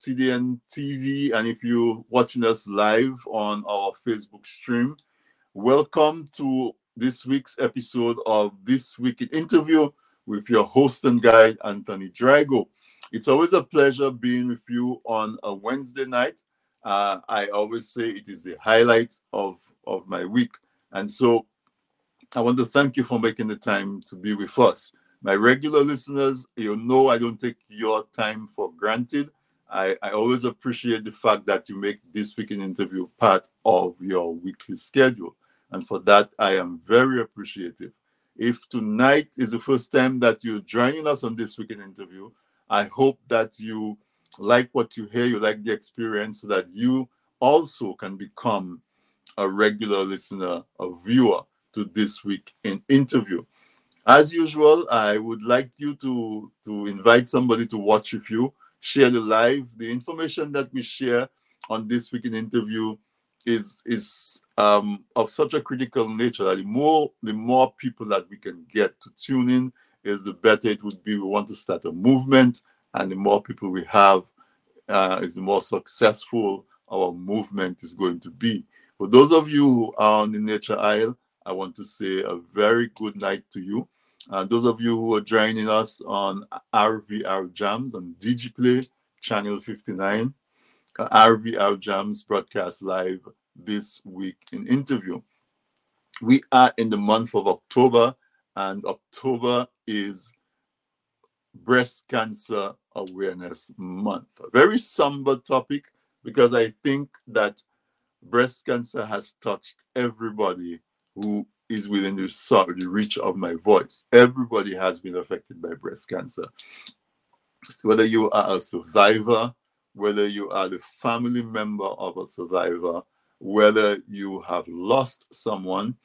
TDN TV, and if you're watching us live on our Facebook stream, welcome to this week's episode of This Week in Interview with your host and guide, Anthony Drago. It's always a pleasure being with you on a Wednesday night. Uh, I always say it is the highlight of, of my week. And so I want to thank you for making the time to be with us. My regular listeners, you know I don't take your time for granted. I, I always appreciate the fact that you make this week in interview part of your weekly schedule. And for that, I am very appreciative. If tonight is the first time that you're joining us on this week in interview, I hope that you like what you hear, you like the experience, so that you also can become a regular listener, a viewer to this week in interview. As usual, I would like you to, to invite somebody to watch with you, share the live. The information that we share on this week in interview is is um, of such a critical nature that the more the more people that we can get to tune in is the better it would be. We want to start a movement, and the more people we have, uh, is the more successful our movement is going to be. For those of you who are on the Nature Isle, I want to say a very good night to you. And those of you who are joining us on RVR Jams on DigiPlay channel 59, uh, RVR Jams broadcast live this week in interview. We are in the month of October, and October is Breast Cancer Awareness Month. A very somber topic because I think that breast cancer has touched everybody who is within the, the reach of my voice. Everybody has been affected by breast cancer. Whether you are a survivor, whether you are the family member of a survivor, whether you have lost someone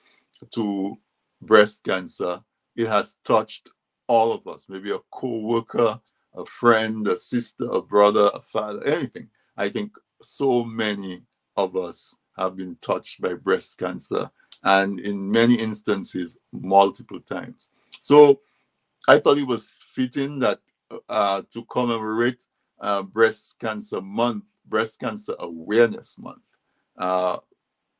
to breast cancer, it has touched all of us, maybe a co-worker, a friend, a sister, a brother, a father, anything. I think so many of us have been touched by breast cancer and in many instances multiple times. So I thought it was fitting that uh, to commemorate uh, Breast Cancer Month, Breast Cancer Awareness Month, uh,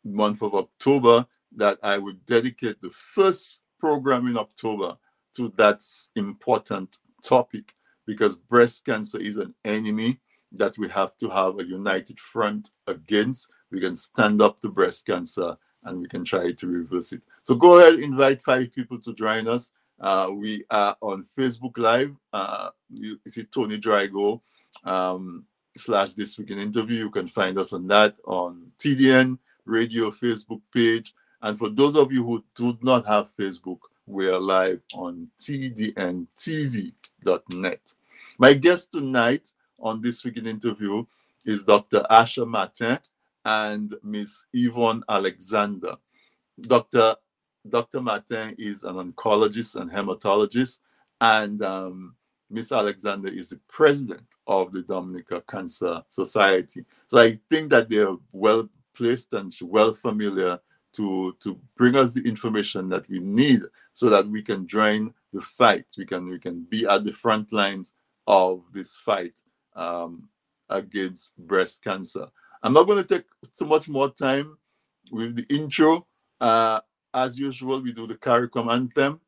month of October, that I would dedicate the first program in October to that important topic because breast cancer is an enemy that we have to have a united front against. We can stand up to breast cancer and we can try to reverse it. So go ahead, invite five people to join us. Uh, we are on Facebook Live. Uh, you see Tony Drago um, slash This Week in Interview. You can find us on that on TDN Radio Facebook page. And for those of you who do not have Facebook, we are live on tdntv.net. My guest tonight on This Week in Interview is Dr. Asha Martin and Miss Yvonne Alexander. Dr. Dr. Martin is an oncologist and hematologist, and um, Miss Alexander is the president of the Dominica Cancer Society. So I think that they are well placed and well familiar to, to bring us the information that we need so that we can join the fight. We can we can be at the front lines of this fight um, against breast cancer. I'm not going to take too much more time with the intro. Uh, as usual, we do the CARICOM anthem.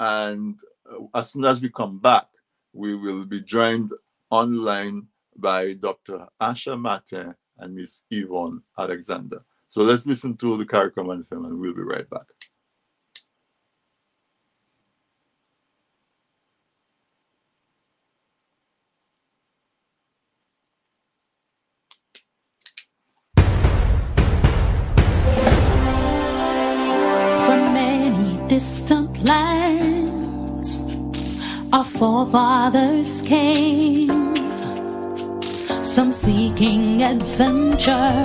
And uh, as soon as we come back, we will be joined online by Dr. Asha Martin and Miss Yvonne Alexander. So let's listen to the CARICOM anthem and we'll be right back. Forefathers came, some seeking adventure,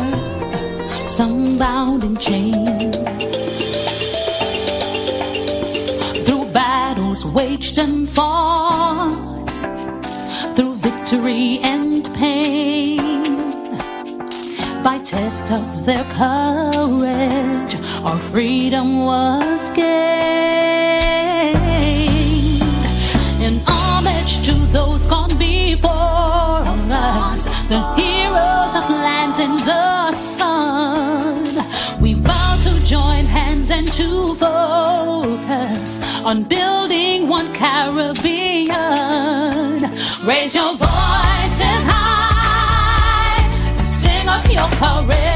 some bound in chains. Through battles waged and fought, through victory and pain, by test of their courage, our freedom was gained. In homage to those gone before. the heroes of lands in the sun. We vow to join hands and to focus on building one Caribbean. Raise your voices high sing of your Caribbean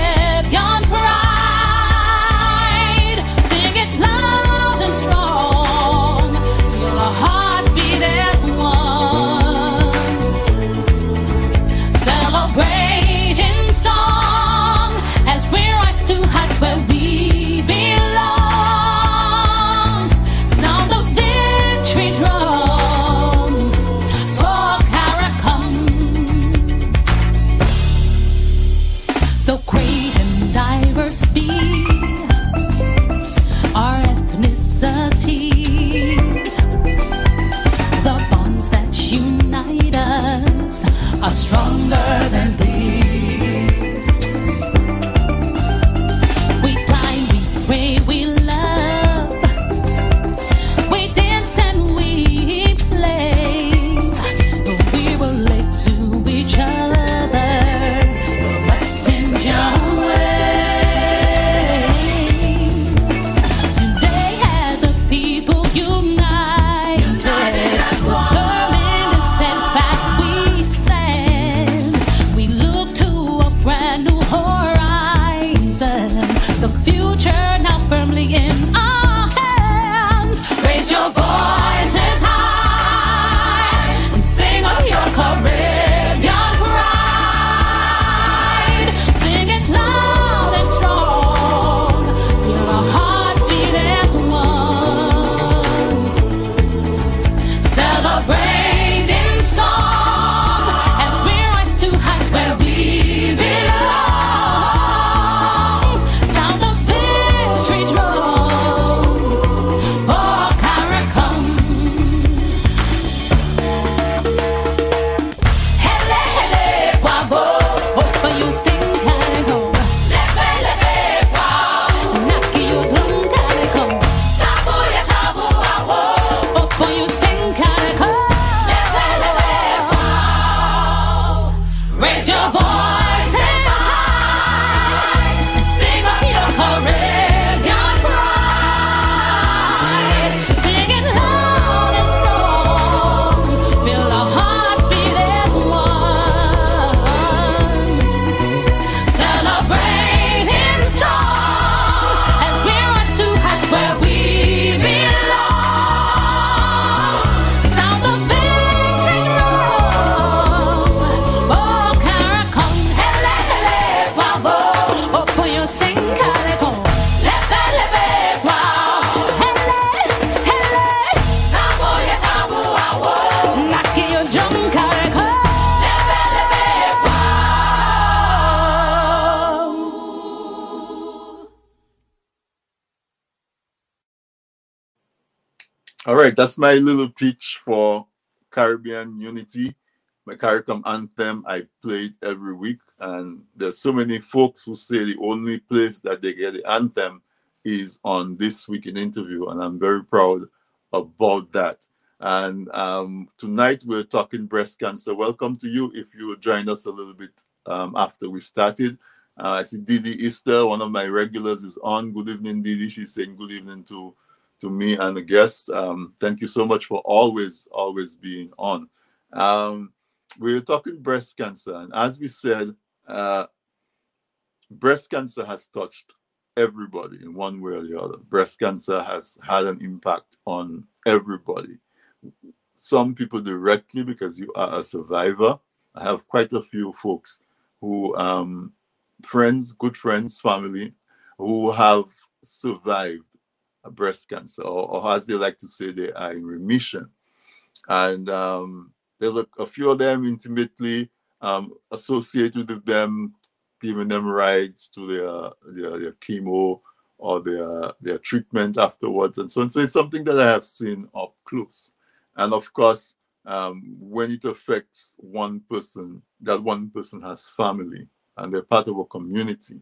that's my little pitch for Caribbean Unity. My CARICOM anthem, I play it every week, and there's so many folks who say the only place that they get the anthem is on this week in interview, and I'm very proud about that. And um, tonight we're talking breast cancer. Welcome to you if you joined us a little bit um, after we started. Uh, I see Didi Easter, one of my regulars, is on. Good evening, Didi. She's saying good evening to to me and the guests. Um, thank you so much for always, always being on. Um, we're talking breast cancer, and as we said, uh, breast cancer has touched everybody in one way or the other. Breast cancer has had an impact on everybody. Some people directly because you are a survivor. I have quite a few folks who, um, friends, good friends, family, who have survived breast cancer, or, or as they like to say, they are in remission. And um, there's a, a few of them intimately um, associated with them, giving them rides to their, their, their chemo or their, their treatment afterwards. And so, on. so it's something that I have seen up close. And of course, um, when it affects one person, that one person has family and they're part of a community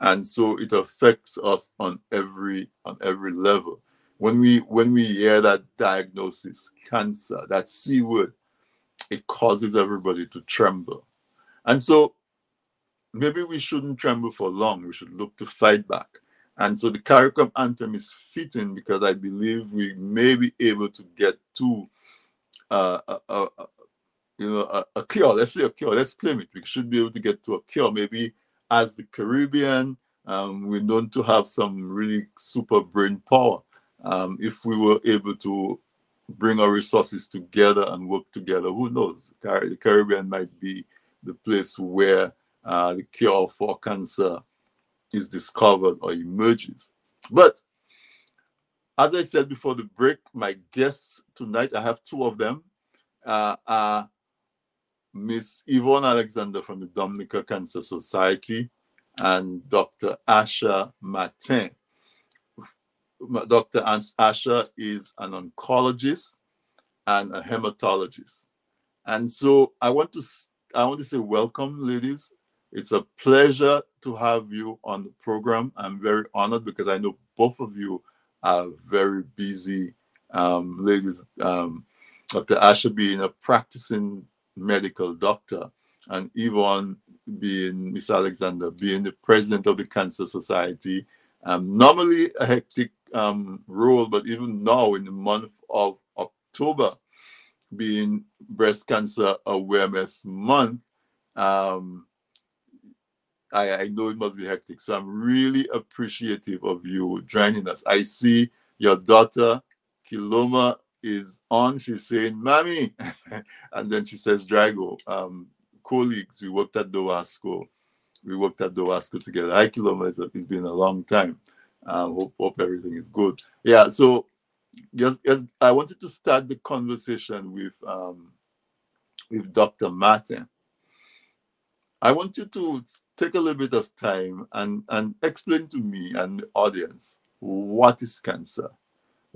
and so it affects us on every on every level when we when we hear that diagnosis cancer that c word it causes everybody to tremble And so maybe we shouldn't tremble for long. We should look to fight back. And so the CARICOM anthem is fitting because I believe we may be able to get to uh, a, a, you know a, a, cure. Let's say a cure. Let's claim it. We should be able to get to a cure. Maybe as the Caribbean, um, we're known to have some really super brain power. Um, if we were able to bring our resources together and work together, who knows? The Caribbean might be the place where uh, the cure for cancer is discovered or emerges. But as I said before the break, my guests tonight, I have two of them, uh, are Miss Yvonne Alexander from the Dominica Cancer Society and Dr. Asha Martin. Dr. Asha is an oncologist and a hematologist. And so I want to I want to say welcome, ladies. It's a pleasure to have you on the program. I'm very honored because I know both of you are very busy um, ladies. Um, Dr. Asha being a practicing medical doctor, and Yvonne being Miss Alexander being the president of the Cancer Society. Um, normally a hectic um, role, but even now in the month of October, being Breast Cancer Awareness Month, um, I, I know it must be hectic. So I'm really appreciative of you joining us. I see your daughter, Kiloma, is on. She's saying, Mommy. and then she says, Drago. Um, colleagues, we worked at Dowasco. We worked at Dowasco together. I Kiloma. It's, it's been a long time. Um, hope, hope everything is good. Yeah, so yes, yes, I wanted to start the conversation with um, with Dr. Martin. I want you to take a little bit of time and, and explain to me and the audience what is cancer?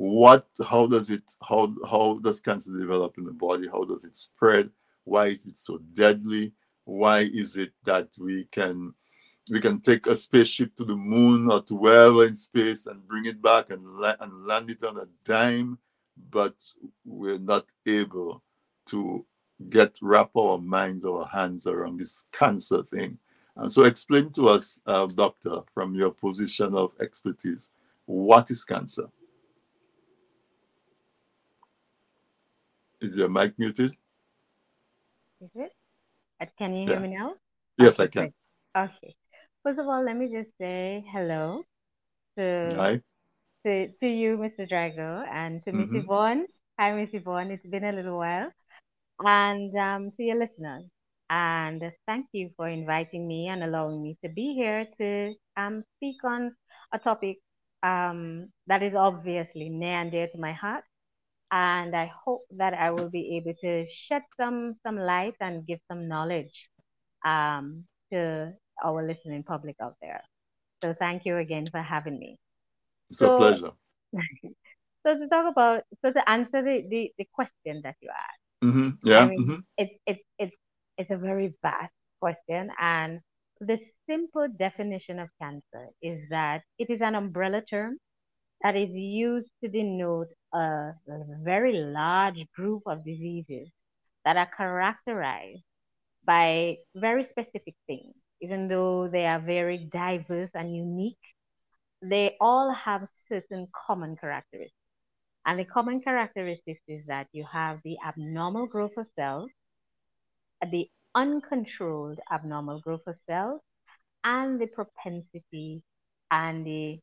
What how does it how how does cancer develop in the body? How does it spread? Why is it so deadly? Why is it that we can we can take a spaceship to the moon or to wherever in space and bring it back and, la- and land it on a dime, but we're not able to get wrap our minds, our hands around this cancer thing. And so, explain to us, uh, doctor, from your position of expertise, what is cancer? Is your mic muted? Is it? Uh, Can you hear Yeah. me now? Yes, Okay, I can. great. Okay. First of all, let me just say hello to Hi. to, to you, Mr. Drago, and to Miss Mhm. Yvonne. Hi, Miss Yvonne. It's been a little while. And um, to your listeners. And thank you for inviting me and allowing me to be here to um, speak on a topic um, that is obviously near and dear to my heart. And I hope that I will be able to shed some some light and give some knowledge um, to our listening public out there. So thank you again for having me. It's a So, pleasure. so to talk about, so to answer the, the, the question that you asked, hmm I Yeah. mean, hmm it's it's it's it's a very vast question, and the simple definition of cancer is that it is an umbrella term that is used to denote a, very large group of diseases that are characterized by very specific things. Even though they are very diverse and unique, they all have certain common characteristics. And the common characteristics is that you have the abnormal growth of cells, the uncontrolled abnormal growth of cells, and the propensity and the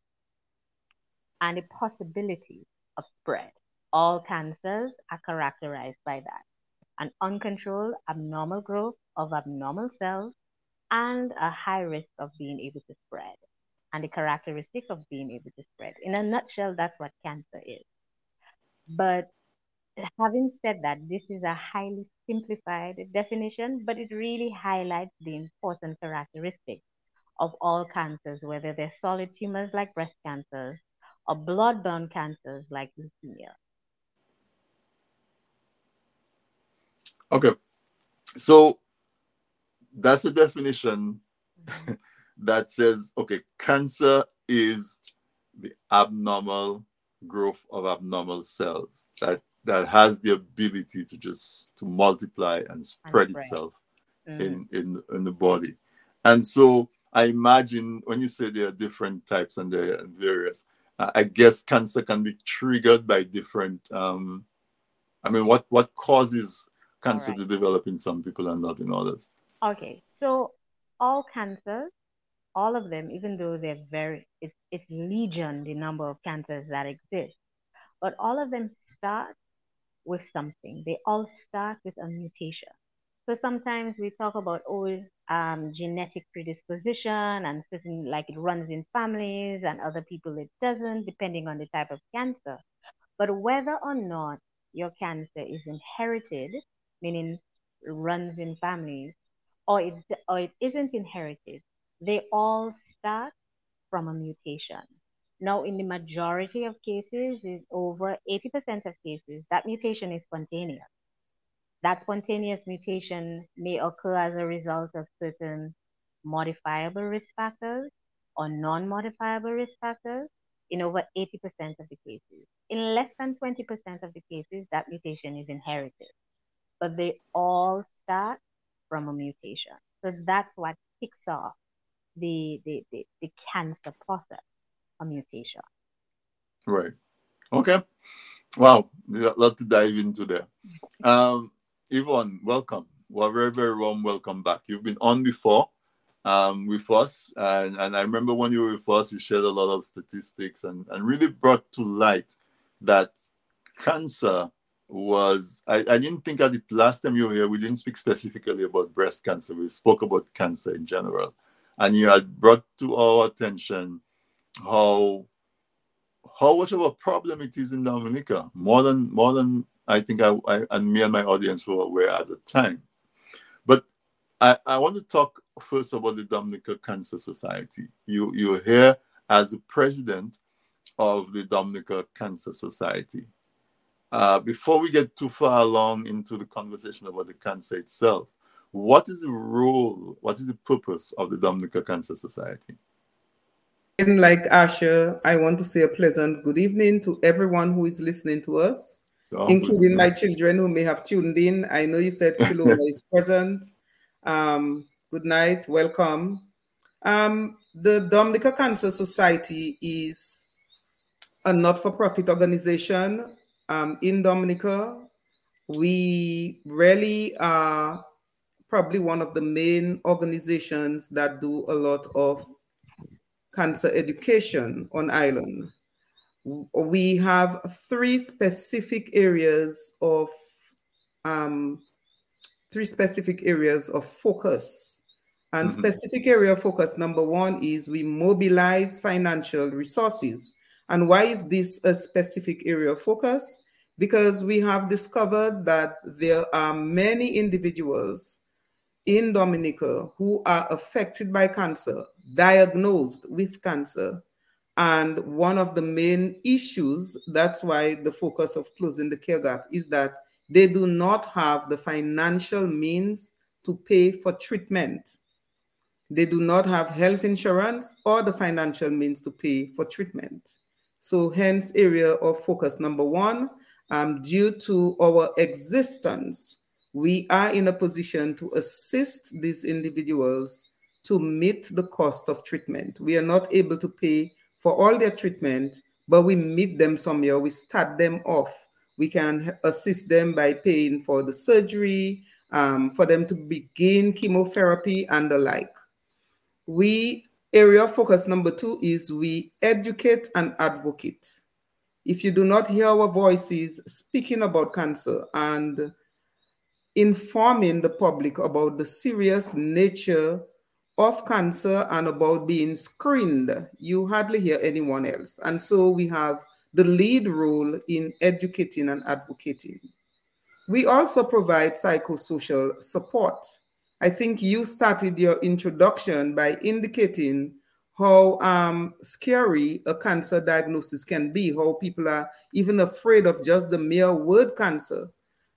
and the possibility of spread. All cancers are characterized by that. An uncontrolled abnormal growth of abnormal cells and a high risk of being able to spread. And the characteristic of being able to spread. In a nutshell, that's what cancer is. But having said that, this is a highly simplified definition, but it really highlights the important characteristics of all cancers, whether they're solid tumors like breast cancers or blood-borne cancers like leukemia. Okay. So that's a definition Mhm. that says, okay, cancer is the abnormal growth of abnormal cells that that has the ability to just to multiply and spread spread. itself Mm. in, in in the body. And so I imagine when you say there are different types and there are various, I guess cancer can be triggered by different. Um, I mean, what what causes cancer Alright. to develop in some people and not in others? Okay, so all cancers, all of them, even though they're very, it's, it's legion, the number of cancers that exist, but all of them start with something. They all start with a mutation. So sometimes we talk about oh, um, genetic predisposition and certain like it runs in families and other people it doesn't, depending on the type of cancer. But whether or not your cancer is inherited, meaning runs in families, or it or it isn't inherited, they all start from a mutation. Now, in the majority of cases, is over 80% of cases, that mutation is spontaneous. That spontaneous mutation may occur as a result of certain modifiable risk factors or non-modifiable risk factors in over 80% of the cases. In less than 20% of the cases, that mutation is inherited. But they all start from a mutation. So that's what kicks off the, the, the, the cancer process, a mutation. Right. Okay. Wow. A lot to dive into there. Um, Yvonne, welcome. Well, very, very warm welcome back. You've been on before um, with us. And, and I remember when you were with us, you shared a lot of statistics and, and really brought to light that cancer was, I, I didn't think at it last time you were here, we didn't speak specifically about breast cancer. We spoke about cancer in general. And you had brought to our attention how how much of a problem it is in Dominica, more than more than I think I, I and me and my audience were aware at the time. But I, I want to talk first about the Dominica Cancer Society. You you're here as the president of the Dominica Cancer Society. Uh, before we get too far along into the conversation about the cancer itself, what is the role, what is the purpose of the Dominica Cancer Society? And like Asha, I want to say a pleasant good evening to everyone who is listening to us, Oh, including my children who may have tuned in. I know you said Kiloma is present. Um, good night, welcome. Um, the Dominica Cancer Society is a not-for-profit organization um, in Dominica. We really are probably one of the main organizations that do a lot of cancer education on island. We have three specific areas of um, three specific areas of focus. And Mhm. specific area of focus number one is we mobilize financial resources. And why is this a specific area of focus? Because we have discovered that there are many individuals in Dominica who are affected by cancer, diagnosed with cancer. And one of the main issues, that's why the focus of closing the care gap is that they do not have the financial means to pay for treatment. They do not have health insurance or the financial means to pay for treatment. So, hence, area of focus number one, um, due to our existence, we are in a position to assist these individuals to meet the cost of treatment. We are not able to pay for all their treatment, but we meet them somewhere, we start them off. We can assist them by paying for the surgery, um, for them to begin chemotherapy and the like. We area of focus number two is we educate and advocate. If you do not hear our voices speaking about cancer and informing the public about the serious nature of cancer and about being screened, you hardly hear anyone else. And so we have the lead role in educating and advocating. We also provide psychosocial support. I think you started your introduction by indicating how um, scary a cancer diagnosis can be, how people are even afraid of just the mere word cancer.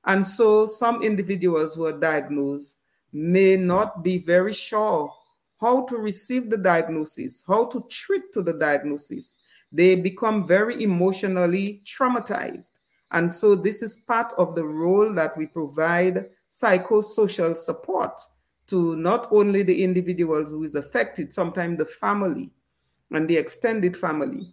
And so some individuals who are diagnosed may not be very sure how to receive the diagnosis, how to treat to the diagnosis. They become very emotionally traumatized. And so this is part of the role that we provide psychosocial support to not only the individuals who is affected, sometimes the family and the extended family,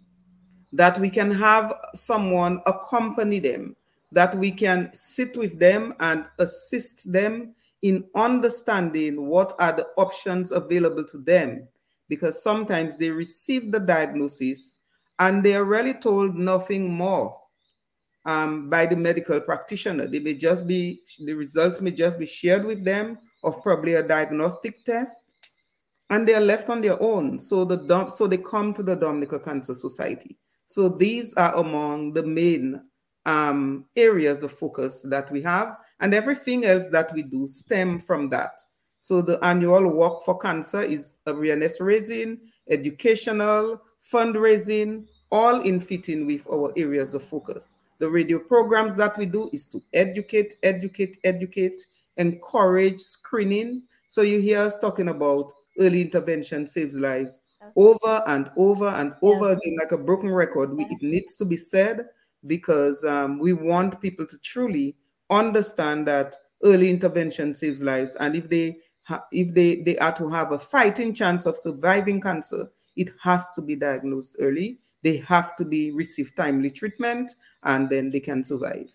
that we can have someone accompany them, that we can sit with them and assist them in understanding what are the options available to them. Because sometimes they receive the diagnosis and they are really told nothing more um, by the medical practitioner. They may just be, the results may just be shared with them of probably a diagnostic test and they are left on their own. So the so they come to the Dominica Cancer Society. So these are among the main um, areas of focus that we have, and everything else that we do stem from that. So the annual Walk for Cancer is awareness raising, educational, fundraising, all in fitting with our areas of focus. The radio programs that we do is to educate, educate, educate, encourage screening. So you hear us talking about early intervention saves lives over and over and over again, like a broken record. We, it needs to be said because um, we want people to truly understand that early intervention saves lives, and if they if they they are to have a fighting chance of surviving cancer, it has to be diagnosed early. They have to be receive timely treatment, and then they can survive.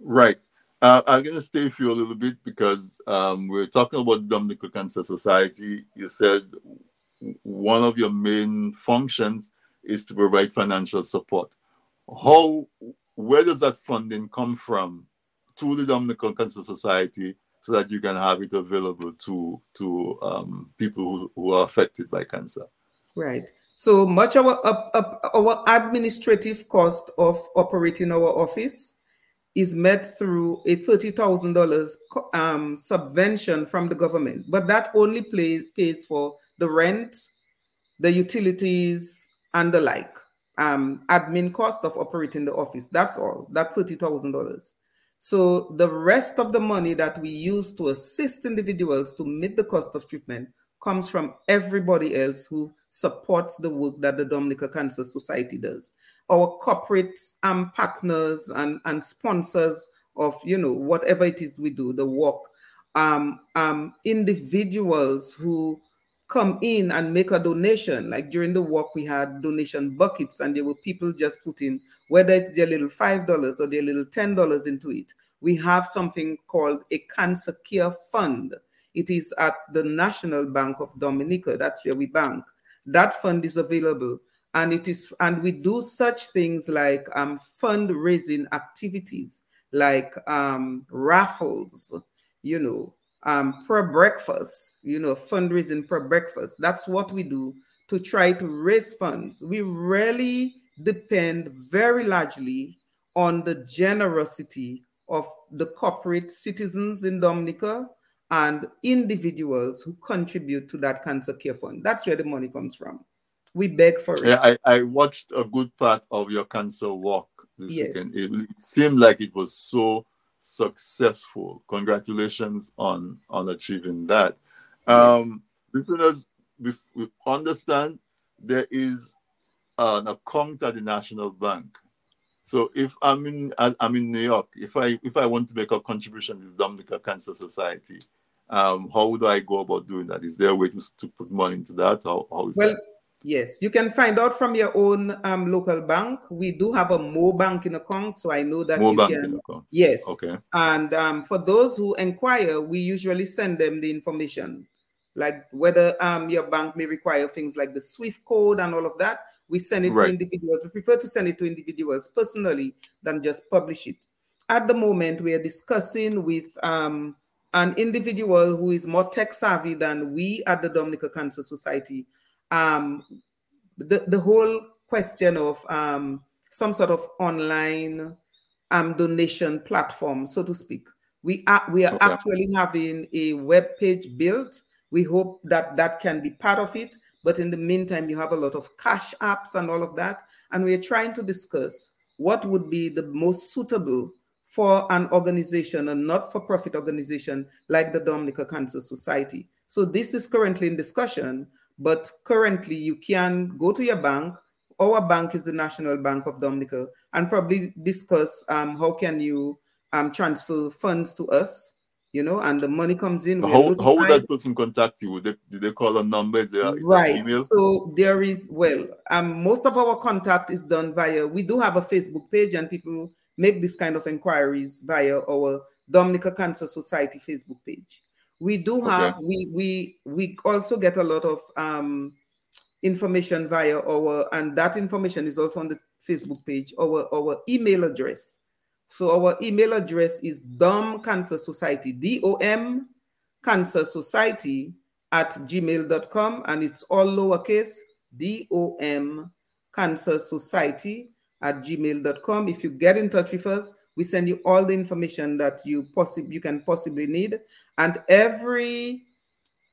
Right. Uh, I'm going to stay with you a little bit because um, we're talking about the Dominican Cancer Society. You said one of your main functions is to provide financial support. How, where does that funding come from to the Dominican Cancer Society so that you can have it available to to um, people who, who are affected by cancer? Right. So much of our our administrative cost of operating our office is met through a $30,000 um, subvention from the government, but that only play, pays for the rent, the utilities, and the like. Um, admin cost of operating the office. That's all. That $30,000. So the rest of the money that we use to assist individuals to meet the cost of treatment comes from everybody else who supports the work that the Dominica Cancer Society does our corporate um, partners and, and sponsors of you know whatever it is we do the work um, um, individuals who come in and make a donation. Like during the walk we had donation buckets and there were people just putting whether it's their little five dollars or their little ten dollars into it. We have something called a cancer care fund. It is at the national bank of dominica. That's where we bank. That fund is available and it is and we do such things like um, fundraising activities like um, raffles you know um, per breakfast you know fundraising per breakfast that's what we do to try to raise funds we really depend very largely on the generosity of the corporate citizens in dominica and individuals who contribute to that cancer care fund that's where the money comes from we beg for it. Yeah, I, I watched a good part of your cancer walk this yes. weekend. It, it seemed like it was so successful. Congratulations on on achieving that. Um, yes. Listeners, we, we understand there is an account at the National Bank. So if I'm in I'm in New York, if I if I want to make a contribution to the Dominica Cancer Society, um, how would I go about doing that? Is there a way to, to put money into that? How, how is well, that? Yes, you can find out from your own um, local bank. We do have a Mo banking account, so I know that Mo you banking can. Account. Yes. Okay. And um, for those who inquire, we usually send them the information, like whether um, your bank may require things like the SWIFT code and all of that. We send it right. to individuals. We prefer to send it to individuals personally than just publish it. At the moment, we are discussing with um, an individual who is more tech savvy than we at the Dominica Cancer Society um, the, the whole question of um, some sort of online um, donation platform, so to speak. We are we are okay. actually having a web page built. We hope that that can be part of it. But in the meantime, you have a lot of cash apps and all of that, and we are trying to discuss what would be the most suitable for an organization, a not-for-profit organization like the Dominica Cancer Society. So this is currently in discussion, but currently, you can go to your bank. Our bank is the National Bank of Dominica, and probably discuss um, how can you um, transfer funds to us you know, and the money comes in. How, how would that person contact you? Would they, did they call a number? Is there, is Right. email? So there is well, um, most of our contact is done via. We do have a Facebook page, and people make this kind of inquiries via our Dominica Cancer Society Facebook page. We do Okay. have we we we also get a lot of um information via our and that information is also on the Facebook page. Our our email address. So our email address is Dom Cancer Society, D-O-M Cancer Society at gmail.com and it's all lowercase D-O-M Cancer Society at gmail.com. If you get in touch with us, we send you all the information that you possibly you can possibly need. And every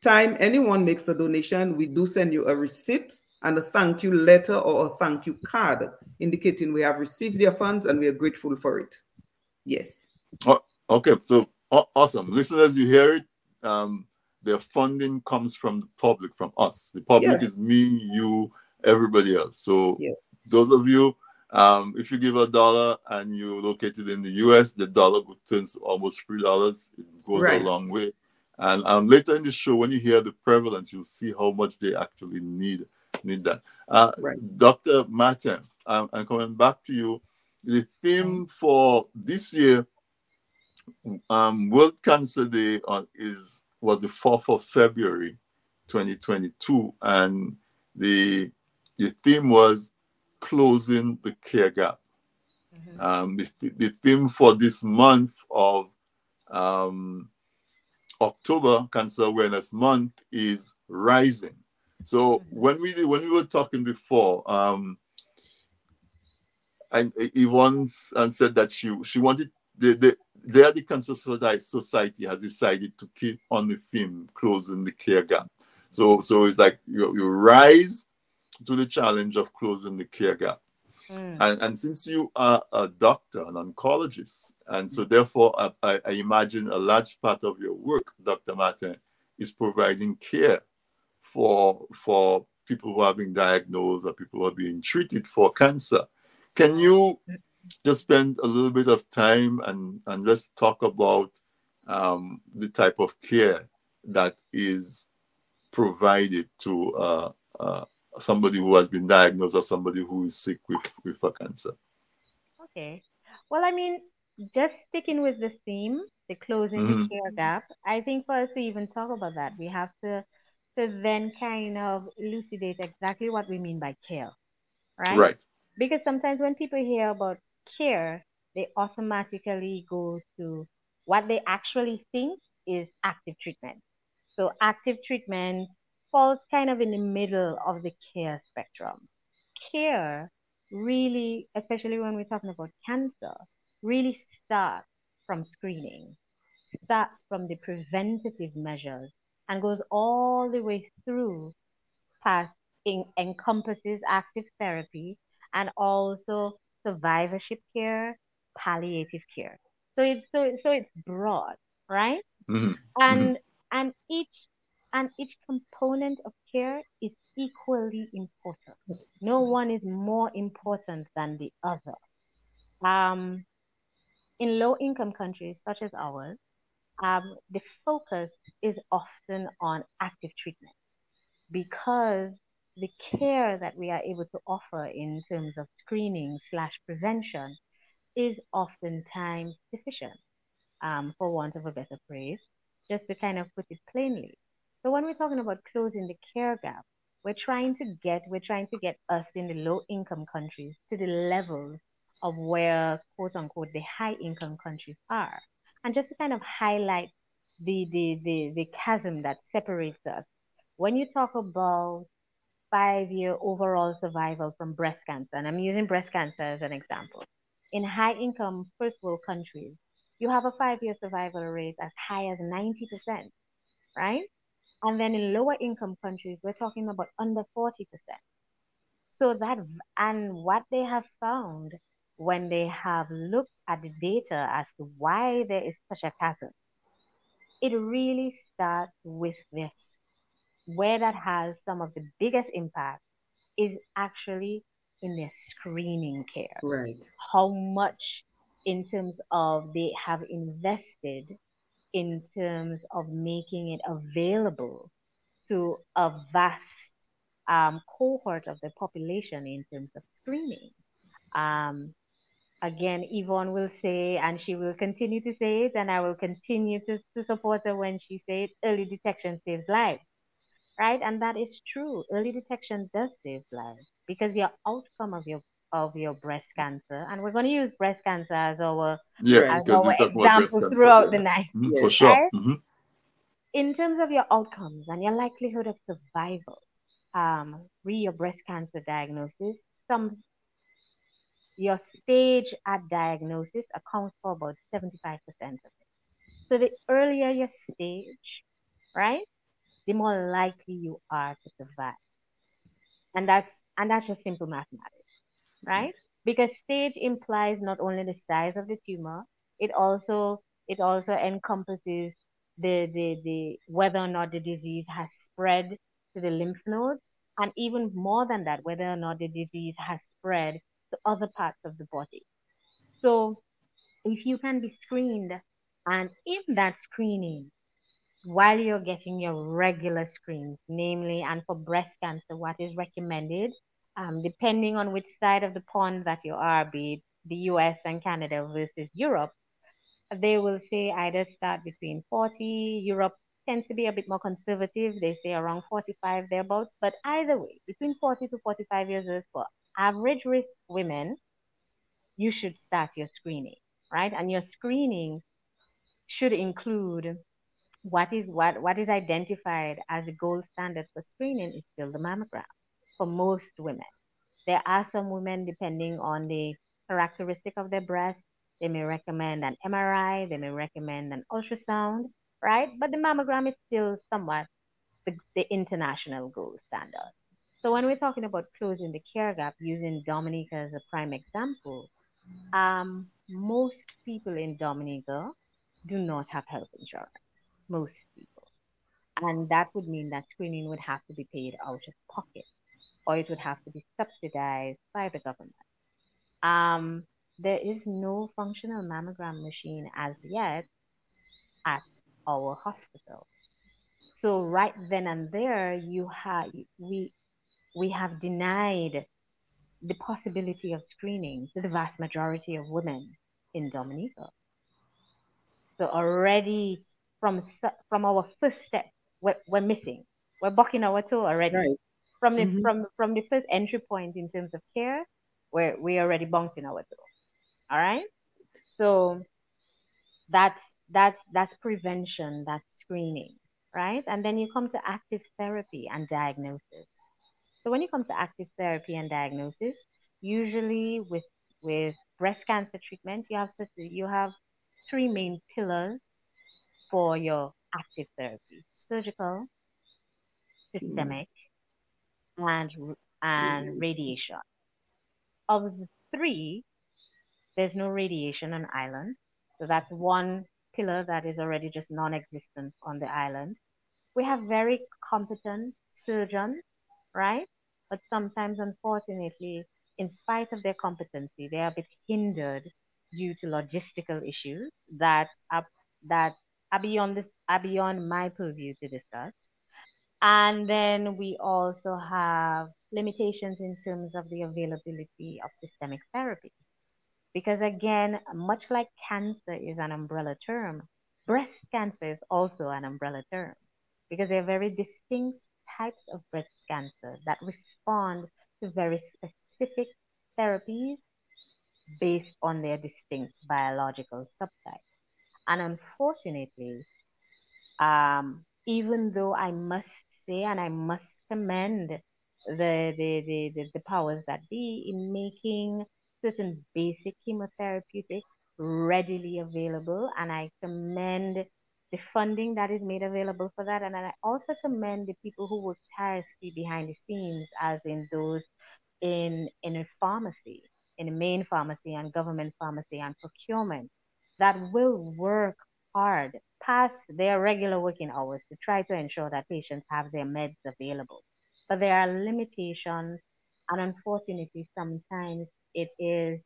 time anyone makes a donation, we do send you a receipt and a thank you letter or a thank you card indicating we have received your funds and we are grateful for it. Yes. Oh, Okay, so aw- awesome. Listeners, you hear it. Um, the funding comes from the public, from us. The public Yes. is me, you, everybody else. So Yes. those of you, um, if you give a dollar and you're located in the US, the dollar turns to almost three dollars. It goes Right. a long way. And um, later in the show, when you hear the prevalence, you'll see how much they actually need need that. Uh, Right. Dr. Martin, I'm, I'm coming back to you. The theme for this year, um, World Cancer Day on, is was the 4th of February, 2022, and the the theme was closing the care gap. Um, the, the theme for this month of um, October Cancer Awareness Month is rising. So when we when we were talking before, um, and Yvonne and said that she she wanted the the there the Cancer Society Society has decided to keep on the theme closing the care gap. So so it's like you, you rise to the challenge of closing the care gap. Mm. And, and since you are a doctor, an oncologist, and so therefore I, I, I imagine a large part of your work, Dr. Martin, is providing care for for people who are being diagnosed or people who are being treated for cancer. Can you just spend a little bit of time and, and let's talk about um, the type of care that is provided to uh, uh, somebody who has been diagnosed or somebody who is sick with, with a cancer? Okay. Well, I mean, just sticking with the theme, the closing the Mhm. care gap, I think for us to even talk about that, we have to to then kind of elucidate exactly what we mean by care, right? Right. Because sometimes when people hear about care, they automatically go to what they actually think is active treatment. So active treatment falls kind of in the middle of the care spectrum. Care really, especially when we're talking about cancer, really starts from screening, starts from the preventative measures, and goes all the way through past en- encompasses active therapy and also survivorship care, palliative care. So it's so so it's broad, right? Mhm. And and each and each component of care is equally important. No one is more important than the other. Um, in low income countries such as ours, um, the focus is often on active treatment because the care that we are able to offer in terms of screening slash prevention is oftentimes deficient, um, for want of a better phrase, just to kind of put it plainly. So when we're talking about closing the care gap, we're trying to get we're trying to get us in the low income countries to the levels of where quote unquote the high income countries are. And just to kind of highlight the the the, the chasm that separates us. When you talk about five year overall survival from breast cancer, and I'm using breast cancer as an example. In high income first world countries, you have a five year survival rate as high as 90%, right? And then in lower income countries, we're talking about under 40%. So that, and what they have found when they have looked at the data as to why there is such a chasm, it really starts with this. Where that has some of the biggest impact is actually in their screening care Right. how much in terms of they have invested in terms of making it available to a vast um, cohort of the population in terms of screening. Um, again, Yvonne will say, and she will continue to say it, and I will continue to, to support her when she says early detection saves lives, right? And that is true. Early detection does save lives because your outcome of your of your breast cancer, and we're going to use breast cancer as our Yes, as our you talk about breast example cancer. throughout the yes. night. Mhm, For sure. Right? Mhm. in terms of your outcomes and your likelihood of survival, um, re your breast cancer diagnosis, some your stage at diagnosis accounts for about 75% of it. So the earlier your stage, right, the more likely you are to survive. And that's and that's just simple mathematics, right? Because stage implies not only the size of the tumor, it also it also encompasses the the, the whether or not the disease has spread to the lymph nodes, and even more than that, whether or not the disease has spread to other parts of the body. So if you can be screened, and in that screening, while you're getting your regular screens, namely, and for breast cancer, what is recommended, um, depending on which side of the pond that you are, be it the US and Canada versus Europe, they will say either start between 40, Europe tends to be a bit more conservative, they say around 45 thereabouts, but either way, between 40 to 45 years old for average risk women, you should start your screening, right? And your screening should include what is what what is identified as a gold standard for screening is still the mammogram for most women. There are some women, depending on the characteristic of their breast, they may recommend an MRI, they may recommend an ultrasound, right? But the mammogram is still somewhat the, the international gold standard. So when we're talking about closing the care gap, using Dominica as a prime example, um, most people in Dominica do not have health insurance. Most people. And that would mean that screening would have to be paid out of pocket or it would have to be subsidized by the government. Um, there is no functional mammogram machine as yet at our hospital. So right then and there, you have we we have denied the possibility of screening to the vast majority of women in Dominica. So already from from our first step, we're, we're missing. We're bucking our toe already. Right. From the Mhm. from from the first entry point in terms of care, we're we already bouncing our toe. All right. So that's that's that's prevention, that's screening, right? And then you come to active therapy and diagnosis. So when you come to active therapy and diagnosis, usually with with breast cancer treatment, you have you have three main pillars for your active therapy: surgical, systemic, and and mm-hmm. radiation. Of the three, there's no radiation on island, so that's one pillar that is already just non-existent on the island. We have very competent surgeons, right? But sometimes, unfortunately, in spite of their competency, they are a bit hindered due to logistical issues that are that are beyond this are beyond my purview to discuss. And then we also have limitations in terms of the availability of systemic therapy. Because again, much like cancer is an umbrella term, breast cancer is also an umbrella term because there are very distinct types of breast cancer that respond to very specific therapies based on their distinct biological subtype. And unfortunately, um, even though I must say and I must commend the, the, the, the, the powers that be in making certain basic chemotherapeutic readily available, and I commend the funding that is made available for that. And I also commend the people who work tirelessly behind the scenes, as in those in in a pharmacy, in a main pharmacy and government pharmacy and procurement that will work hard past their regular working hours to try to ensure that patients have their meds available. But there are limitations, and unfortunately, sometimes it is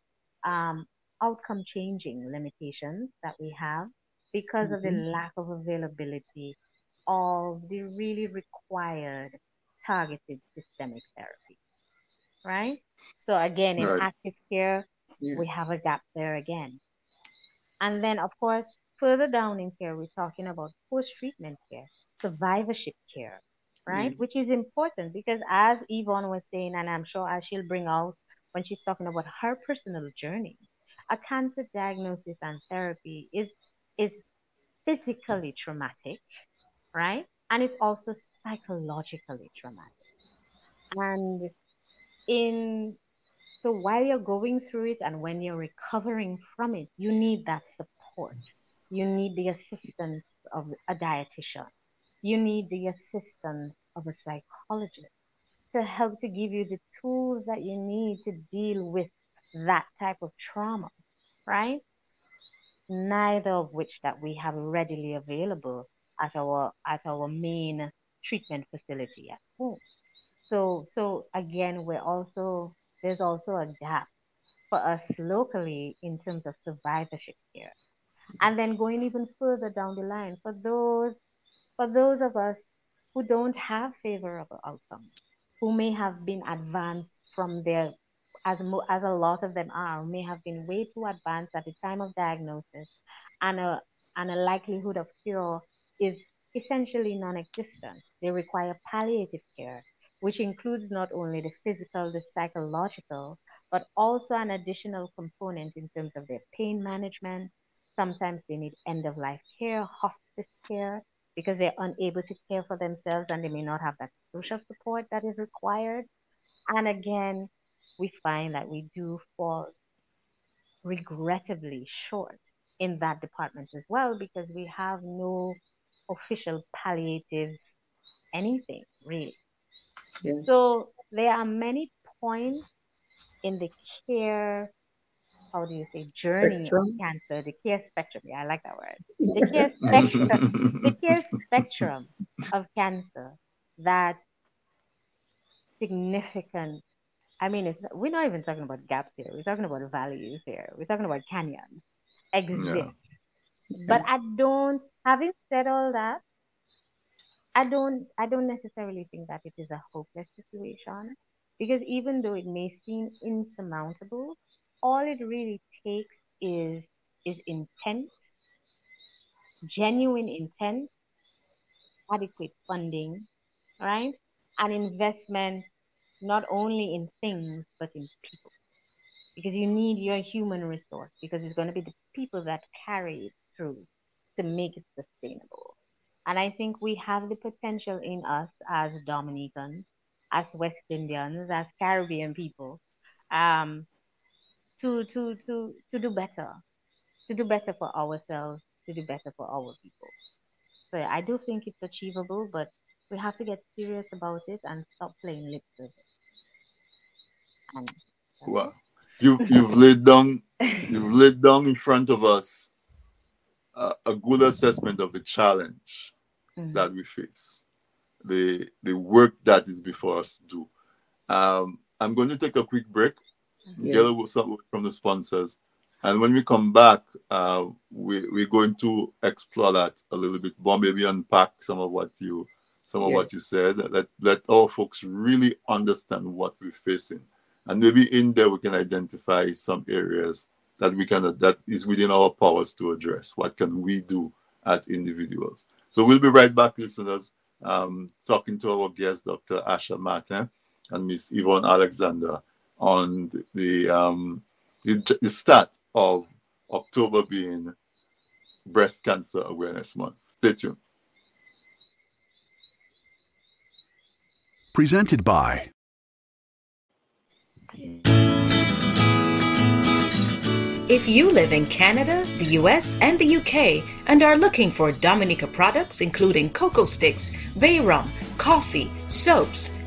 um, outcome changing limitations that we have because of the lack of availability of the really required targeted systemic therapy. Right? So again, in Right. active care, Yeah. we have a gap there again. And then, of course, further down in care, we're talking about post treatment care, survivorship care, right? Mm. Which is important because, as Yvonne was saying, and I'm sure as she'll bring out when she's talking about her personal journey, a cancer diagnosis and therapy is, is physically traumatic, right? And it's also psychologically traumatic. And in so while you're going through it and when you're recovering from it, you need that support. You need the assistance of a dietitian. You need the assistance of a psychologist to help to give you the tools that you need to deal with that type of trauma, right? Neither of which that we have readily available at our at our main treatment facility at home. So so again, we're also there's also a gap for us locally in terms of survivorship care. And then going even further down the line, for those for those of us who don't have favorable outcomes, who may have been advanced from their as mo- as a lot of them are, may have been way too advanced at the time of diagnosis, and a and a likelihood of cure is essentially non-existent. They require palliative care, which includes not only the physical, the psychological, but also an additional component in terms of their pain management. Sometimes they need end of life care, hospice care, because they're unable to care for themselves and they may not have that social support that is required. And again, we find that we do fall regrettably short in that department as well because we have no official palliative anything really. Yeah. So there are many points in the care, how do you say, journey Spectrum. of cancer, the care spectrum. Yeah, I like that word. The care spectrum, the care spectrum of cancer that significant. I mean, it's we're not even talking about gaps here. We're talking about values here. We're talking about canyons exist. But I don't. Having said all that, I don't. I don't necessarily think that it is a hopeless situation because even though it may seem insurmountable, all it really takes is is intent, genuine intent, adequate funding, right? And investment not only in things but in people. Because you need your human resource because it's going to be the people that carry it through to make it sustainable. And I think we have the potential in us as Dominicans, as West Indians, as Caribbean people, um, to to to to do better, to do better for ourselves, to do better for our people. So I do think it's achievable, but we have to get serious about it and stop playing lip service. And Wow. You, you've laid down you've laid down in front of us a, a good assessment of the challenge Mhm. that we face, the the work that is before us to do. Um, I'm going to take a quick break, Yeah. get a word from the sponsors, and when we come back, uh, we, we're going to explore that a little bit more, maybe unpack some of what you some of what you said. Let let our folks really understand what we're facing, and maybe in there we can identify some areas that we can that is within our powers to address. What can we do as individuals? So we'll be right back, listeners, um, talking to our guest, Dr. Asha Martin and Miss Yvonne Alexander, on the the, um, the, the start of October being Breast Cancer Awareness Month. Stay tuned. Presented by If you live in Canada, the US, and the UK and are looking for Dominica products including cocoa sticks, bay rum, coffee, soaps,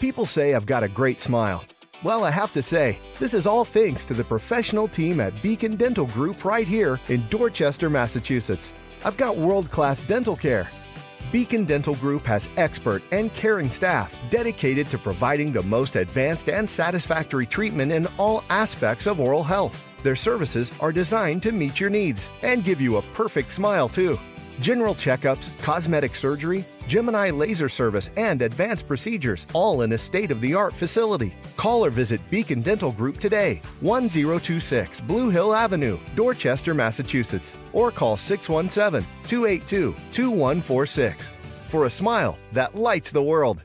People say I've got a great smile. Well, I have to say, this is all thanks to the professional team at Beacon Dental Group right here in Dorchester, Massachusetts. I've got world class dental care. Beacon Dental Group has expert and caring staff dedicated to providing the most advanced and satisfactory treatment in all aspects of oral health. Their services are designed to meet your needs and give you a perfect smile, too general checkups, cosmetic surgery, Gemini laser service, and advanced procedures, all in a state of the art facility. Call or visit Beacon Dental Group today, 1026 Blue Hill Avenue, Dorchester, Massachusetts, or call 617 282 2146 for a smile that lights the world.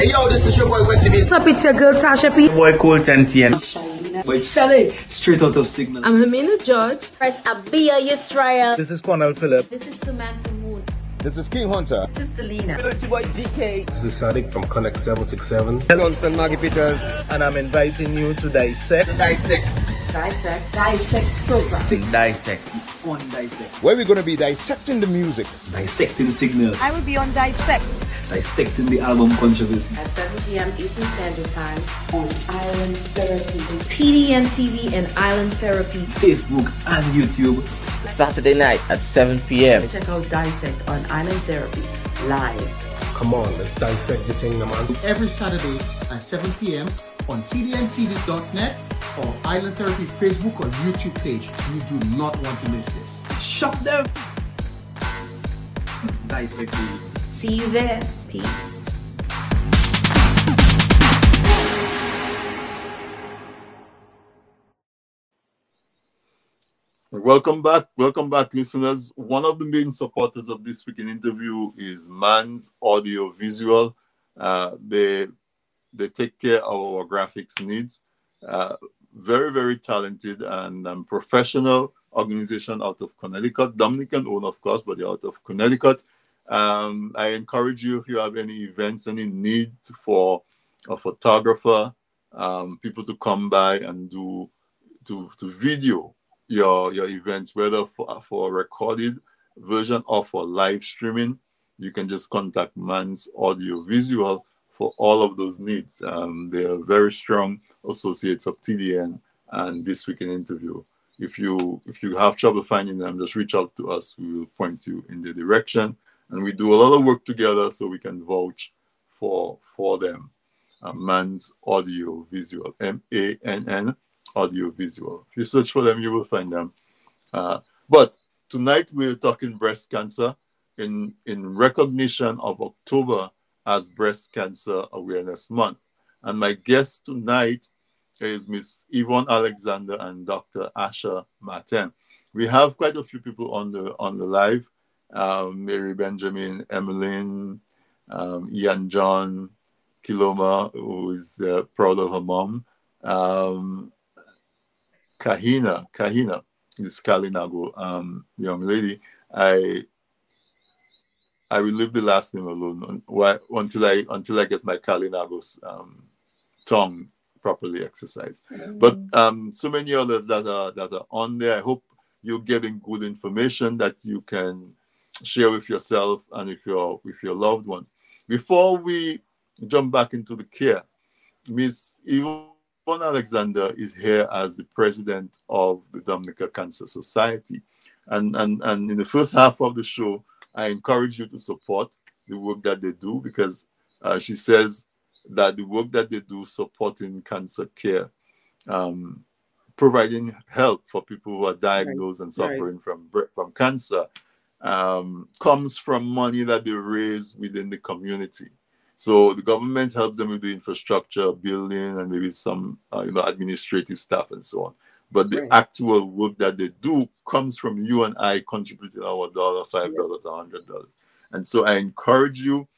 Hey yo, this is your boy Wet What's up, it's your girl Tasha P. Boy Cool 10 Wait, Shelly, straight out of Signal. I'm Amina George. Press Abia Yisrael. This is Cornel Phillip. This is Samantha from Moon. This is King Hunter. This is Delina. Village Boy GK. This is Sadiq from Connect 767. Hello, I'm Maggie Peters. And I'm inviting you to dissect. Dissect. Dissect. Dissect program. Dissect. On dissect. Where we're going to be dissecting the music. Dissecting signal. I will be on dissect. Dissecting the album controversy. At 7 p.m. Eastern Standard Time on Island Therapy. TDN TV and Island Therapy. Facebook and YouTube. Saturday night at 7 p.m. Check out Dissect on Island Therapy live. Come on, let's dissect the thing, man. Every Saturday at 7 p.m. on TDNTV.net or Island Therapy Facebook or YouTube page. You do not want to miss this. Shop them. Dissect. See you there. Peace. Welcome back. Welcome back, listeners. One of the main supporters of this week in interview is Mann's Audio Visual. Uh, they they take care of our graphics needs. Uh, very, very talented and um, professional organization out of Connecticut. Dominican owned, of course, but they're out of Connecticut. Um, I encourage you if you have any events, any need for a photographer, um, people to come by and do to to video your your events, whether for, for a recorded version or for live streaming. You can just contact Mann's Audio Visual for all of those needs. Um, they are very strong associates of TDN and this week in interview. If you if you have trouble finding them, just reach out to us. We will point you in the direction, and we do a lot of work together so we can vouch for for them. Uh, Mann's Audio Visual, M A N N Audio Visual. If you search for them, you will find them. Uh, but tonight we're talking breast cancer in in recognition of October as Breast Cancer Awareness Month. And my guest tonight is Miss Yvonne Alexander and Dr. Asha Martin. We have quite a few people on the on the live. Um, Mary Benjamin, Emmeline, um, Ian John, Kiloma, who is uh, proud of her mom. Um, Kahina, Kahina, this Kalinago um, young lady. I I will leave the last name alone until I until I get my Kalinagos um, tongue properly exercised. Mm-hmm. But um, so many others that are that are on there. I hope you're getting good information that you can share with yourself and with your with your loved ones. Before we jump back into the care, Miss Yvonne Alexander is here as the president of the Dominica Cancer Society. And, and, and in the first half of the show, I encourage you to support the work that they do because uh, she says that the work that they do supporting cancer care, um, providing help for people who are diagnosed right. and suffering right. from, from cancer, um, comes from money that they raise within the community. So the government helps them with the infrastructure, building, and maybe some uh, you know administrative stuff and so on. But the right. actual work that they do comes from you and I contributing our dollar, five dollars, a hundred dollars. And so I encourage you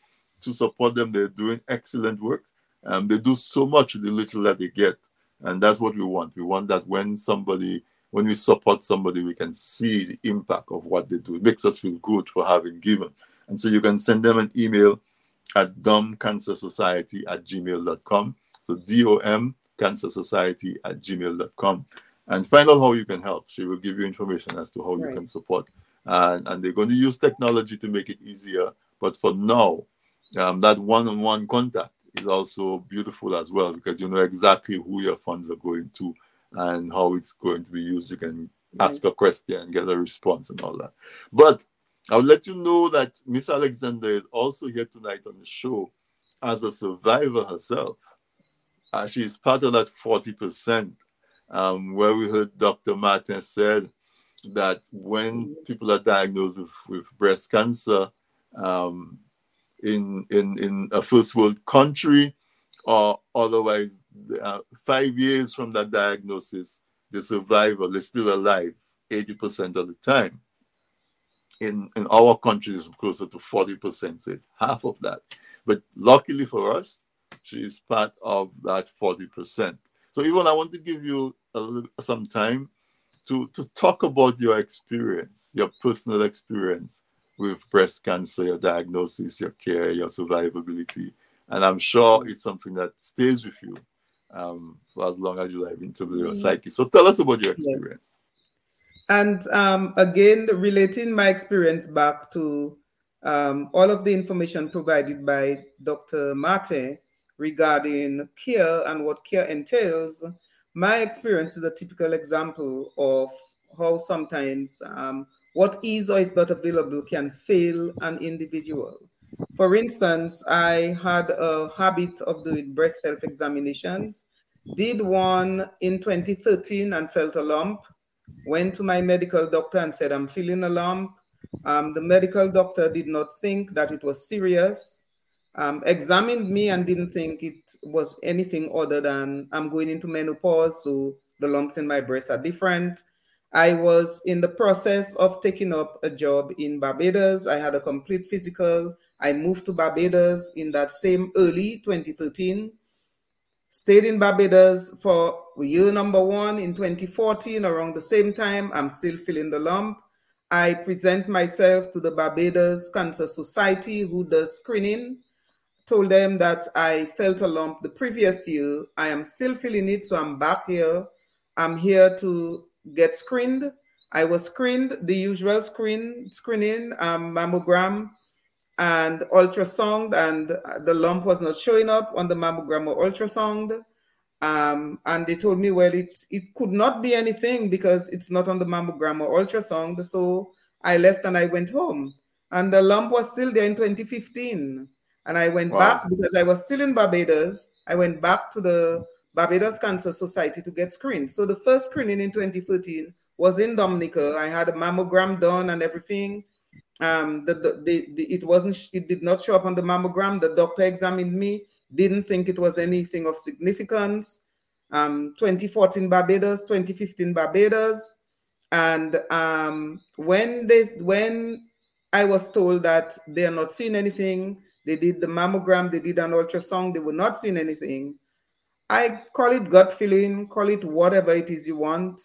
to support them. They're doing excellent work. Um, they do so much with the little that they get. And that's what we want. We want that when somebody, when we support somebody, we can see the impact of what they do. It makes us feel good for having given. And so you can send them an email at domcancersociety at gmail.com. So D-O-M Cancer Society at gmail.com. And find out how you can help. She will give you information as to how right. you can support. And, and they're going to use technology to make it easier. But for now, um, that one-on-one contact is also beautiful as well because you know exactly who your funds are going to and how it's going to be used. You can ask a question and get a response and all that. But I'll let you know that Miss Alexander is also here tonight on the show as a survivor herself. Uh, she's part of that 40%, um, where we heard Dr. Martin said that when people are diagnosed with, with breast cancer um, in, in, in a first world country, or otherwise, uh, five years from that diagnosis, the survivor is still alive 80% of the time in, in our country is closer to 40%, so it's half of that. But luckily for us, she is part of that 40%. So Yvonne, I want to give you little, some time to, to talk about your experience, your personal experience with breast cancer, your diagnosis, your care, your survivability. And I'm sure it's something that stays with you um, for as long as you live into your mm-hmm. psyche. So tell us about your experience. And um, again, relating my experience back to um, all of the information provided by Dr. Mate regarding care and what care entails, my experience is a typical example of how sometimes um, what is or is not available can fail an individual. For instance, I had a habit of doing breast self examinations, did one in 2013 and felt a lump went to my medical doctor and said, I'm feeling a lump. Um, the medical doctor did not think that it was serious, um, examined me and didn't think it was anything other than I'm going into menopause, so the lumps in my breast are different. I was in the process of taking up a job in Barbados. I had a complete physical. I moved to Barbados in that same early 2013 Stayed in Barbados for year number one in 2014, around the same time. I'm still feeling the lump. I present myself to the Barbados Cancer Society, who does screening. Told them that I felt a lump the previous year. I am still feeling it, so I'm back here. I'm here to get screened. I was screened, the usual screen screening, um, mammogram, and ultrasound, and the lump was not showing up on the mammogram or ultrasound. Um, and they told me, well, it it could not be anything because it's not on the mammogram or ultrasound. So I left and I went home, and the lump was still there in 2015. And I went wow. back because I was still in Barbados. I went back to the Barbados Cancer Society to get screened. So the first screening in 2013 was in Dominica. I had a mammogram done and everything. Um, the, the, the, it wasn't, it did not show up on the mammogram. The doctor examined me, didn't think it was anything of significance. Um, 2014 Barbados, 2015 Barbados, and um, when they when I was told that they are not seeing anything, they did the mammogram, they did an ultrasound, they were not seeing anything. I call it gut feeling, call it whatever it is you want.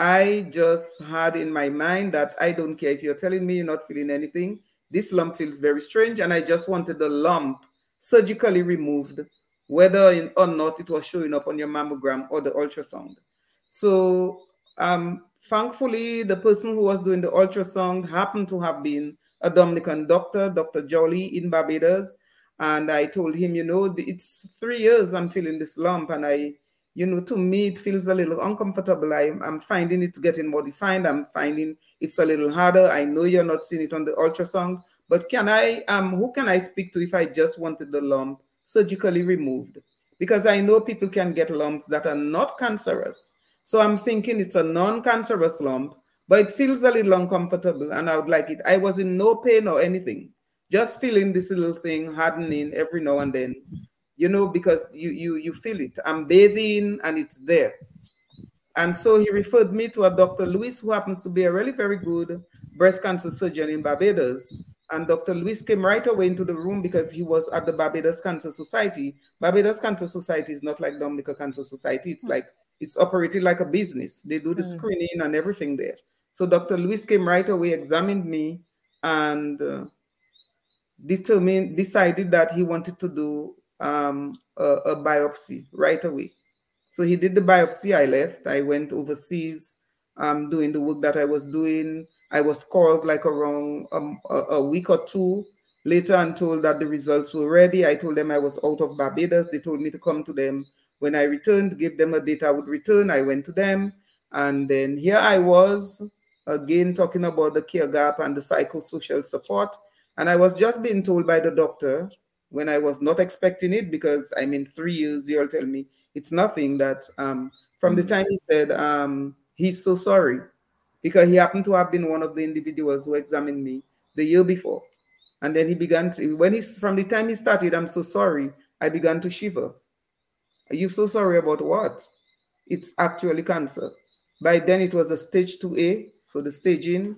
I just had in my mind that I don't care if you're telling me you're not feeling anything. This lump feels very strange, and I just wanted the lump surgically removed, whether or not it was showing up on your mammogram or the ultrasound. So, um, thankfully, the person who was doing the ultrasound happened to have been a Dominican doctor, Dr. Jolly in Barbados. And I told him, you know, it's three years I'm feeling this lump, and I you know, to me, it feels a little uncomfortable. I, I'm finding it getting more defined. I'm finding it's a little harder. I know you're not seeing it on the ultrasound, but can I, um, who can I speak to if I just wanted the lump surgically removed? Because I know people can get lumps that are not cancerous. So I'm thinking it's a non-cancerous lump, but it feels a little uncomfortable and I would like it. I was in no pain or anything, just feeling this little thing hardening every now and then you know, because you you you feel it. I'm bathing and it's there. And so he referred me to a Dr. Lewis, who happens to be a really very good breast cancer surgeon in Barbados. And Dr. Lewis came right away into the room because he was at the Barbados Cancer Society. Barbados Cancer Society is not like Dominica Cancer Society. It's like it's operated like a business. They do the Mm. screening and everything there. So Dr. Lewis came right away, examined me, and uh, determined, decided that he wanted to do um, a, a biopsy right away. So he did the biopsy. I left. I went overseas um, doing the work that I was doing. I was called like around a, a week or two later and told that the results were ready. I told them I was out of Barbados. They told me to come to them when I returned, give them a date I would return. I went to them. And then here I was again talking about the care gap and the psychosocial support. And I was just being told by the doctor when I was not expecting it because I mean, three years, you'll tell me it's nothing that um, from the time he said um, he's so sorry because he happened to have been one of the individuals who examined me the year before. And then he began to, when he's from the time he started, I'm so sorry, I began to shiver. Are you so sorry about what? It's actually cancer. By then it was a stage 2A, so the staging,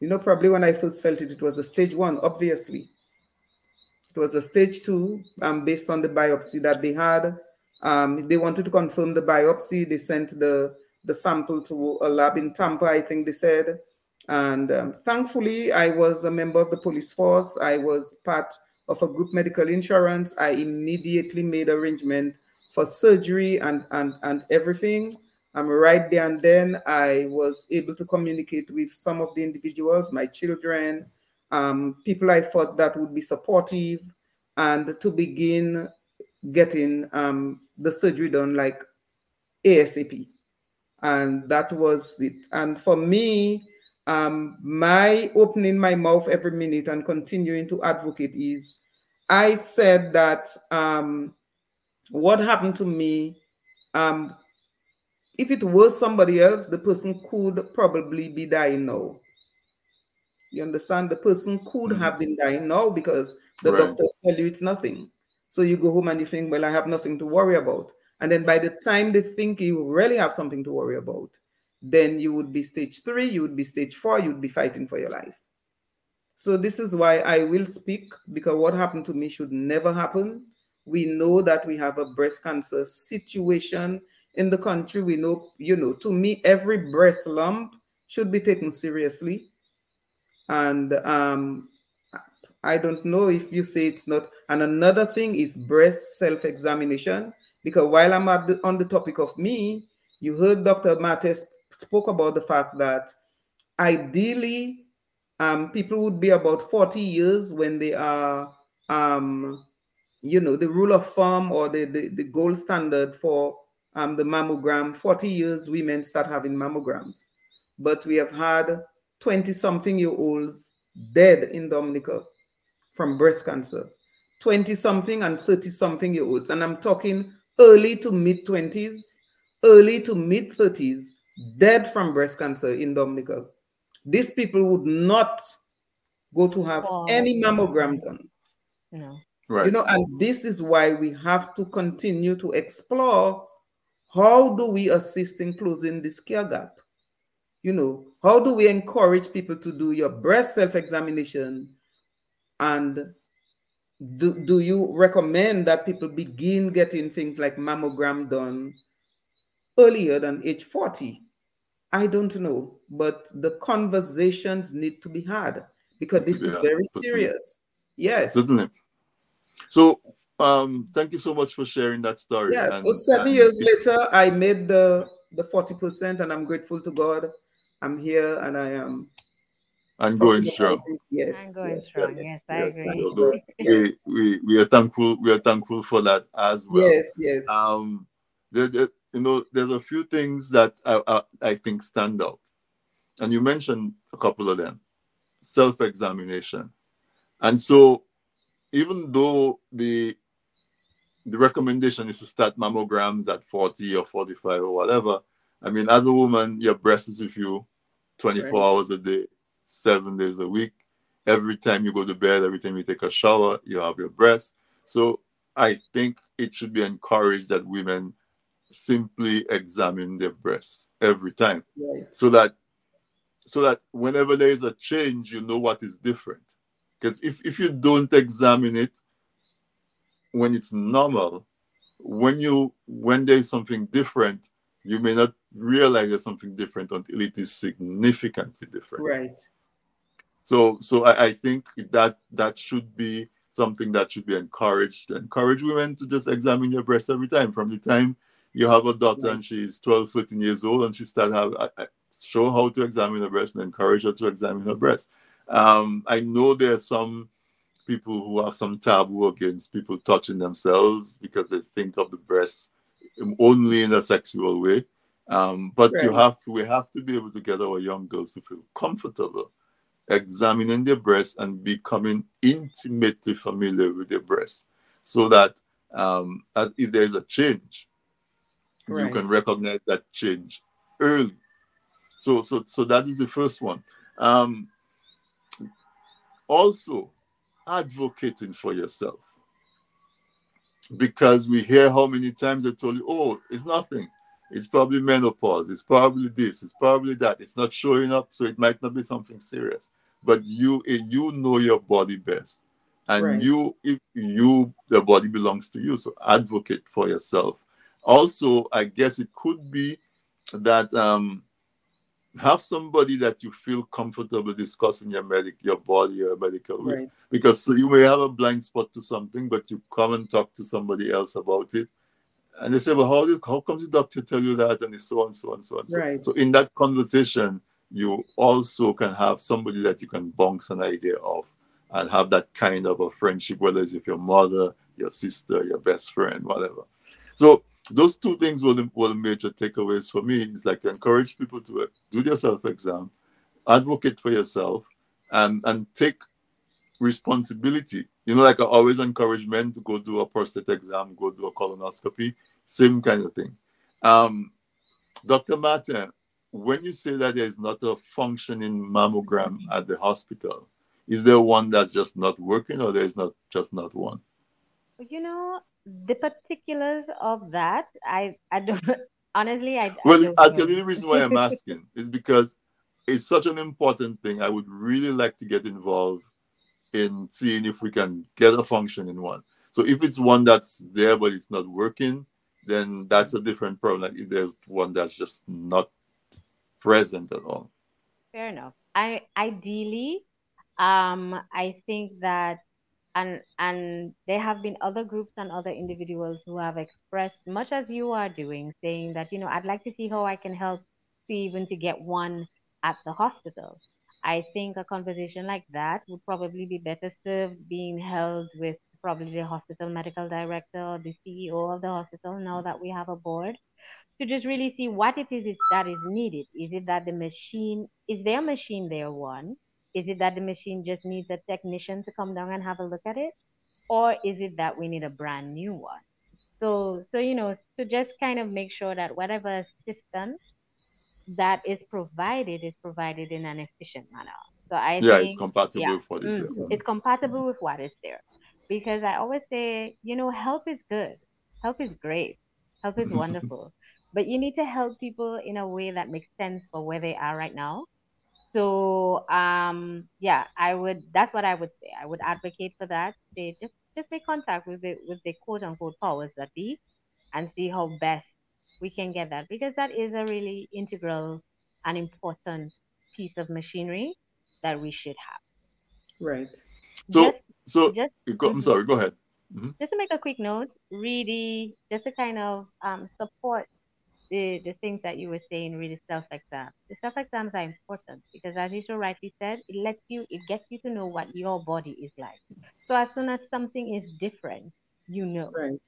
you know, probably when I first felt it, it was a stage one, obviously. It was a stage two, um, based on the biopsy that they had. Um, they wanted to confirm the biopsy. They sent the the sample to a lab in Tampa, I think they said. And um, thankfully, I was a member of the police force. I was part of a group medical insurance. I immediately made arrangement for surgery and and and everything. I'm right there and then I was able to communicate with some of the individuals, my children, um, people I thought that would be supportive, and to begin getting um, the surgery done like ASAP. And that was it. And for me, um, my opening my mouth every minute and continuing to advocate is I said that um, what happened to me, um, if it was somebody else, the person could probably be dying now. You understand? The person could mm-hmm. have been dying now because the Right. doctors tell you it's nothing. So you go home and you think, well, I have nothing to worry about. And then by the time they think you really have something to worry about, then you would be stage three, you would be stage four, you'd be fighting for your life. So this is why I will speak because what happened to me should never happen. We know that we have a breast cancer situation in the country. We know, you know, to me, every breast lump should be taken seriously. And um, I don't know if you say it's not. And another thing is breast self-examination. Because while I'm the, on the topic of me, you heard Dr. Mates spoke about the fact that ideally um, people would be about 40 years when they are, um, you know, the rule of thumb or the, the, the gold standard for um, the mammogram. 40 years women start having mammograms. But we have had 20 something year olds dead in Dominica from breast cancer. 20 something and 30 something year olds. And I'm talking early to mid 20s, early to mid 30s, dead from breast cancer in Dominica. These people would not go to have Wow. any mammogram done. No. Right. You know, and this is why we have to continue to explore how do we assist in closing this care gap? You know, how do we encourage people to do your breast self-examination and do, do you recommend that people begin getting things like mammogram done earlier than age 40? I don't know, but the conversations need to be had because this is very serious. Yes. Doesn't it? So, um, thank you so much for sharing that story. Yeah, so seven and years it- later, I made the the 40%, and I'm grateful to God. I'm here and I am and going strong. Yes. I'm going yes, strong. yes, Yes, I agree. Yes. we, we, we are thankful. We are thankful for that as well. Yes, yes. Um, there, there- you know, there's a few things that I, I, I think stand out, and you mentioned a couple of them. Self-examination, and so even though the the recommendation is to start mammograms at 40 or 45 or whatever, I mean, as a woman, your breast is with you 24 Right. hours a day, seven days a week. Every time you go to bed, every time you take a shower, you have your breast. So I think it should be encouraged that women simply examine their breasts every time Right. so that so that whenever there is a change you know what is different Because if, if you don't examine it when it's normal, when you when there's something different, you may not realize there's something different until it is significantly different. Right. So so I, I think that that should be something that should be encouraged. Encourage women to just examine your breasts every time. From the time you have a daughter Right. and she's 12, 13 years old and she start have I- I- show how to examine her breast and encourage her to examine her breast. Um, I know there are some people who have some taboo against people touching themselves because they think of the breasts only in a sexual way. Um, but you have we have to be able to get our young girls to feel comfortable examining their breasts and becoming intimately familiar with their breasts so that um, as if there's a change, you can recognize that change early. So, so, so that is the first one. Um, also, advocating for yourself because we hear how many times they told you, "Oh, it's nothing. It's probably menopause. It's probably this. It's probably that. It's not showing up, so it might not be something serious." But you, eh, you know your body best, and Right. you, if you, the body belongs to you. So advocate for yourself. Also, I guess it could be that um, have somebody that you feel comfortable discussing your medic, your body, your medical with Right. because so you may have a blind spot to something, but you come and talk to somebody else about it, and they say, "Well, how did, how comes the doctor tell you that?" And so on, so on, so on. So, Right. so in that conversation, you also can have somebody that you can bounce an idea off and have that kind of a friendship, whether it's with your mother, your sister, your best friend, whatever. So those two things were the, were the major takeaways for me. It's like to encourage people to do their self exam, advocate for yourself, and and take responsibility. You know, like I always encourage men to go do a prostate exam, go do a colonoscopy, same kind of thing. Um, Dr. Martin, when you say that there is not a functioning mammogram at the hospital, is there one that's just not working or there is not just not one? You know, the particulars of that, I, I don't, honestly, I, I Well, I'll tell you the reason why I'm asking is because it's such an important thing. I would really like to get involved in seeing if we can get a function in one. So if it's one that's there but it's not working, then that's a different problem. Like if there's one that's just not present at all. Fair enough. I ideally, um, I think that, and and there have been other groups and other individuals who have expressed, much as you are doing, saying that you know I'd like to see how I can help even to get one at the hospital. I think a conversation like that would probably be better served being held with probably the hospital medical director or the CEO of the hospital now that we have a board to just really see what it is that is needed. Is it that the machine is there a machine there one? Is it that the machine just needs a technician to come down and have a look at it? Or is it that we need a brand new one? So so you know, to just kind of make sure that whatever assistance that is provided is provided in an efficient manner. So I Yeah, think it's compatible yeah, with what is mm, there. it's compatible with what is there. Because I always say, you know, help is good. Help is great. Help is wonderful. But you need to help people in a way that makes sense for where they are right now. So um yeah, I would that's what I would say. I would advocate for that. Say just just make contact with the with the quote unquote powers that be and see how best we can get that because that is a really integral and important piece of machinery that we should have. Right. So Just- so just- go, I'm sorry, go ahead. Mhm. just to make a quick note, really, just to kind of um, support the, the things that you were saying, really self exam. The self exams are important because, as you so rightly said, it lets you, it gets you to know what your body is like. So as soon as something is different, you know. Right.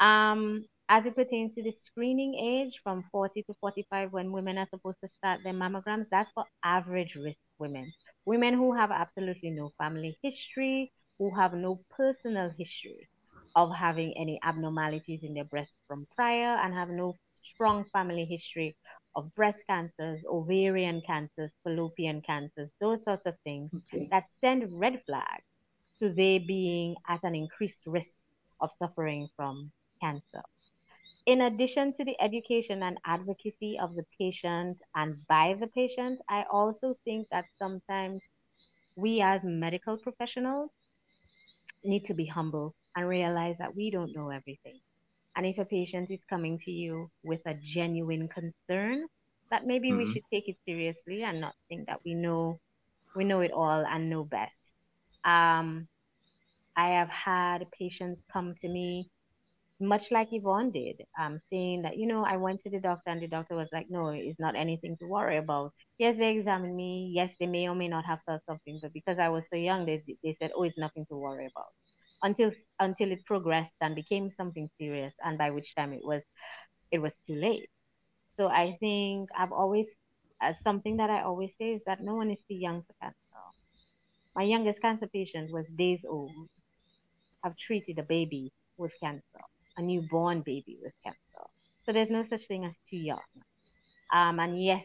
Um, as it pertains to the screening age from 40 to 45, when women are supposed to start their mammograms, that's for average risk women. Women who have absolutely no family history, who have no personal history of having any abnormalities in their breasts from prior, and have no strong family history of breast cancers, ovarian cancers, fallopian cancers, those sorts of things Okay. that send red flags to they being at an increased risk of suffering from cancer. In addition to the education and advocacy of the patient and by the patient, I also think that sometimes we as medical professionals need to be humble and realize that we don't know everything. And if a patient is coming to you with a genuine concern, that maybe we Mhm. should take it seriously and not think that we know we know it all and know best. Um, I have had patients come to me much like Yvonne did, um, saying that, you know, I went to the doctor and the doctor was like, no, it's not anything to worry about. Yes, they examined me. Yes, they may or may not have felt something, but because I was so young, they, they said, oh, it's nothing to worry about. Until until it progressed and became something serious, and by which time it was it was too late. So I think I've always uh, something that I always say is that no one is too young for cancer. My youngest cancer patient was days old. I've treated a baby with cancer, a newborn baby with cancer. So there's no such thing as too young. Um, and yes,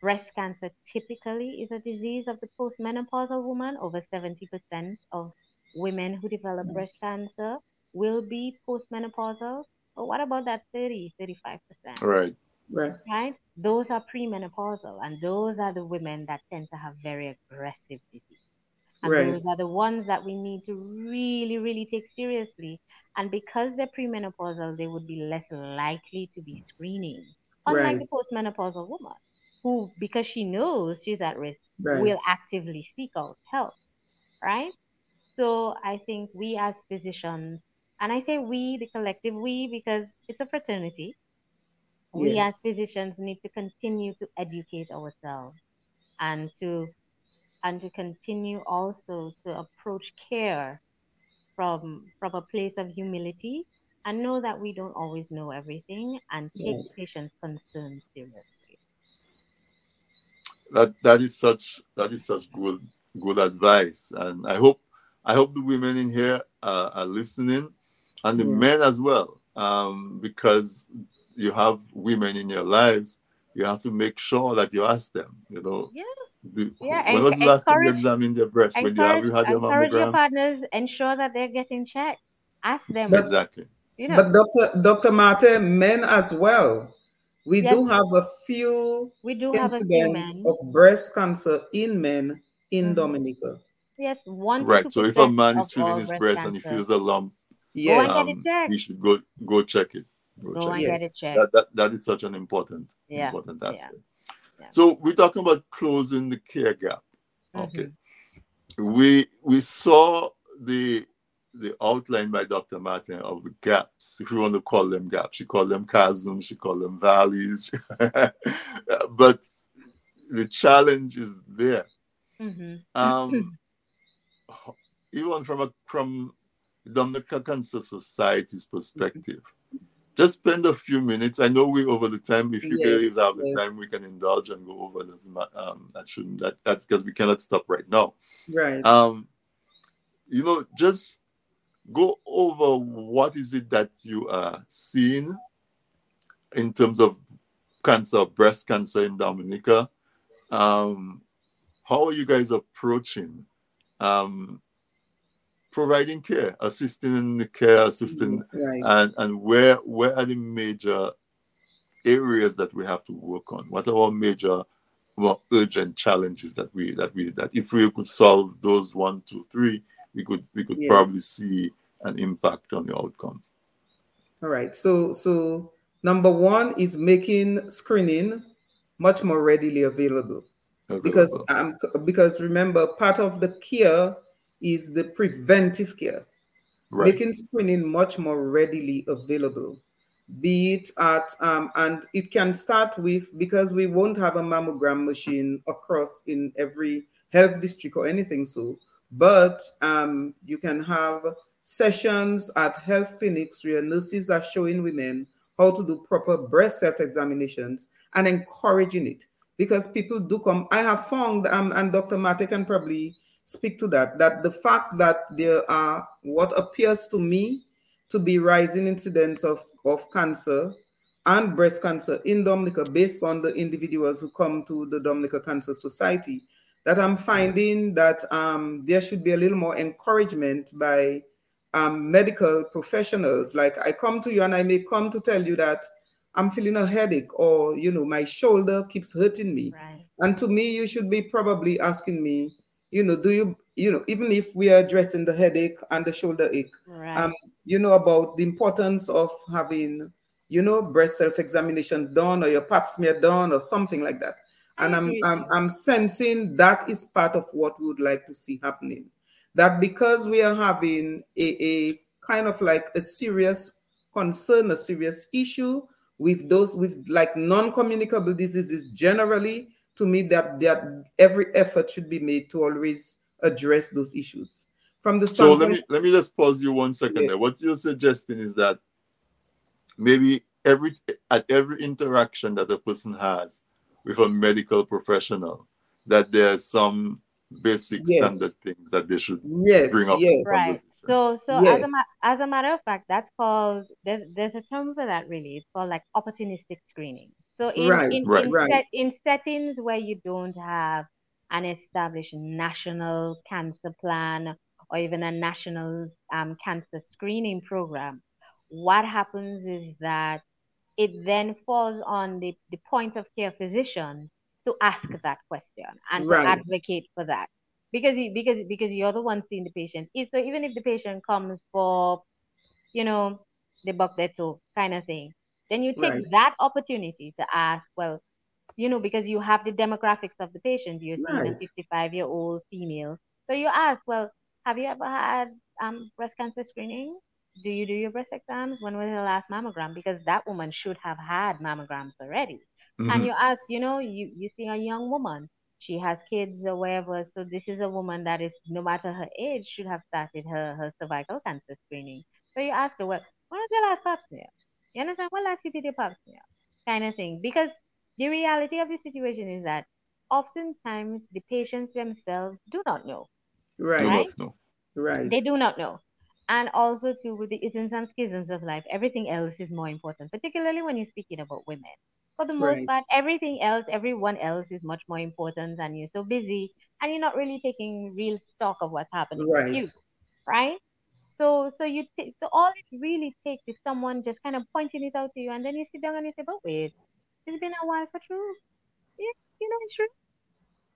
breast cancer typically is a disease of the postmenopausal woman. Over 70% of women who develop breast cancer will be postmenopausal. But what about that 30, 35%? Right. Right. right? Those are premenopausal, and those are the women that tend to have very aggressive disease. And Right. those are the ones that we need to really, really take seriously. And because they're premenopausal, they would be less likely to be screening. Unlike Right. the postmenopausal woman, who, because she knows she's at risk, Right. will actively seek out help, right? So I think we as physicians, and I say we, the collective we, because it's a fraternity, we as physicians need to continue to educate ourselves and to and to continue also to approach care from from a place of humility and know that we don't always know everything and take Right. patients' concerns seriously. that that is such that is such good good advice and i hope i hope the women in here uh, are listening and the Yeah. men as well um, because you have women in your lives you have to make sure that you ask them you know Yeah. The- Yeah, when was the last time you examined their breast when you have Encourage, you had your encourage your mammogram partners, ensure that they're getting checked. Ask them. exactly You know, But Dr. Dr. Mate, men as well. We Yes. do have a few we do have a few incidents men. of breast cancer in men in Mhm. Dominica. Yes, one right two so if a man is feeling his breast breast and he feels a lump Go and Yes. get um, checked. he should go go check it go, Go check and it. Get it checked. that, that, that is such an important Yeah, important aspect yeah. So we're talking about closing the care gap okay Mhm. we we saw the the outline by dr martin of the gaps if you want to call them gaps she called them chasms she called them valleys but the challenge is there Mhm. um even from a from Dominica Cancer Society's perspective. Just spend a few minutes. I know we're over the time. If you Yes, guys have the time, we can indulge and go over this. Um, that shouldn't. That, that's because we cannot stop right now. Right. Um, you know, just go over what is it that you are seeing in terms of cancer, breast cancer in Dominica. Um, how are you guys approaching um, providing care, assisting in the care, assisting, Right. and and where where are the major areas that we have to work on? What are our major, more urgent challenges that we that we that if we could solve those one, two, three, we could we could Yes. probably see an impact on the outcomes. All right. So so number one is making screening much more readily available. Because um because remember part of the care is the preventive care. Right. Making screening much more readily available. Be it at um, and it can start with because we won't have a mammogram machine across in every health district or anything so, but um, you can have sessions at health clinics where nurses are showing women how to do proper breast self examinations and encouraging it because people do come. I have found, um, and Dr. Mate can probably speak to that, that the fact that there are what appears to me to be rising incidents of, of cancer and breast cancer in Dominica based on the individuals who come to the Dominica Cancer Society, that I'm finding that um, there should be a little more encouragement by um, medical professionals. Like I come to you and I may come to tell you that I'm feeling a headache or, you know, my shoulder keeps hurting me. Right. And to me, you should be probably asking me, you know, do you, you know, even if we are addressing the headache and the shoulder ache, Right. um, you know, about the importance of having, you know, breast self-examination done or your pap smear done or something like that. And I'm, I'm, I'm sensing that is part of what we would like to see happening. That because we are having a, a kind of like a serious concern, a serious issue with those with like non-communicable diseases generally, to me that that every effort should be made to always address those issues. From the So let me let me just pause you one second there. What you're suggesting is that maybe every at every interaction that a person has with a medical professional, that there's some basic Yes. standard things that they should Yes, bring up. yes. Right. conversation. So, so as a as a matter of fact, that's called there's there's a term for that really. It's called like opportunistic screening. So in Right, in Right. in, right. set, in settings where you don't have an established national cancer plan or even a national um, cancer screening program, what happens is that it then falls on the, the point of care physician to ask that question and to advocate for that because you because because you're the one seeing the patient so even if the patient comes for you know the buck their toe kind of thing then you take Right. that opportunity to ask well you know because you have the demographics of the patient you're seeing a 55 year old female. So you ask well have you ever had um, breast cancer screening? Do you do your breast exams? When was the last mammogram? Because that woman should have had mammograms already. And Mhm. you ask you know you you see a young woman she has kids or whatever so this is a woman that is no matter her age should have started her her cervical cancer screening. So you ask her well when was your last pap smear you understand? When last you did your pap smear kind of thing. Because the reality of the situation is that oftentimes the patients themselves do not know. Right, right? know. right, they do not know. And also too with the isms and schisms of life everything else is more important particularly when you're speaking about women. For the most Right. part everything else everyone else is much more important and you're so busy and you're not really taking real stock of what's happening with you. Right, right so so you t- so all it really takes is someone just kind of pointing it out to you and then you sit down and you say but wait it's been a while for true yeah you know it's true.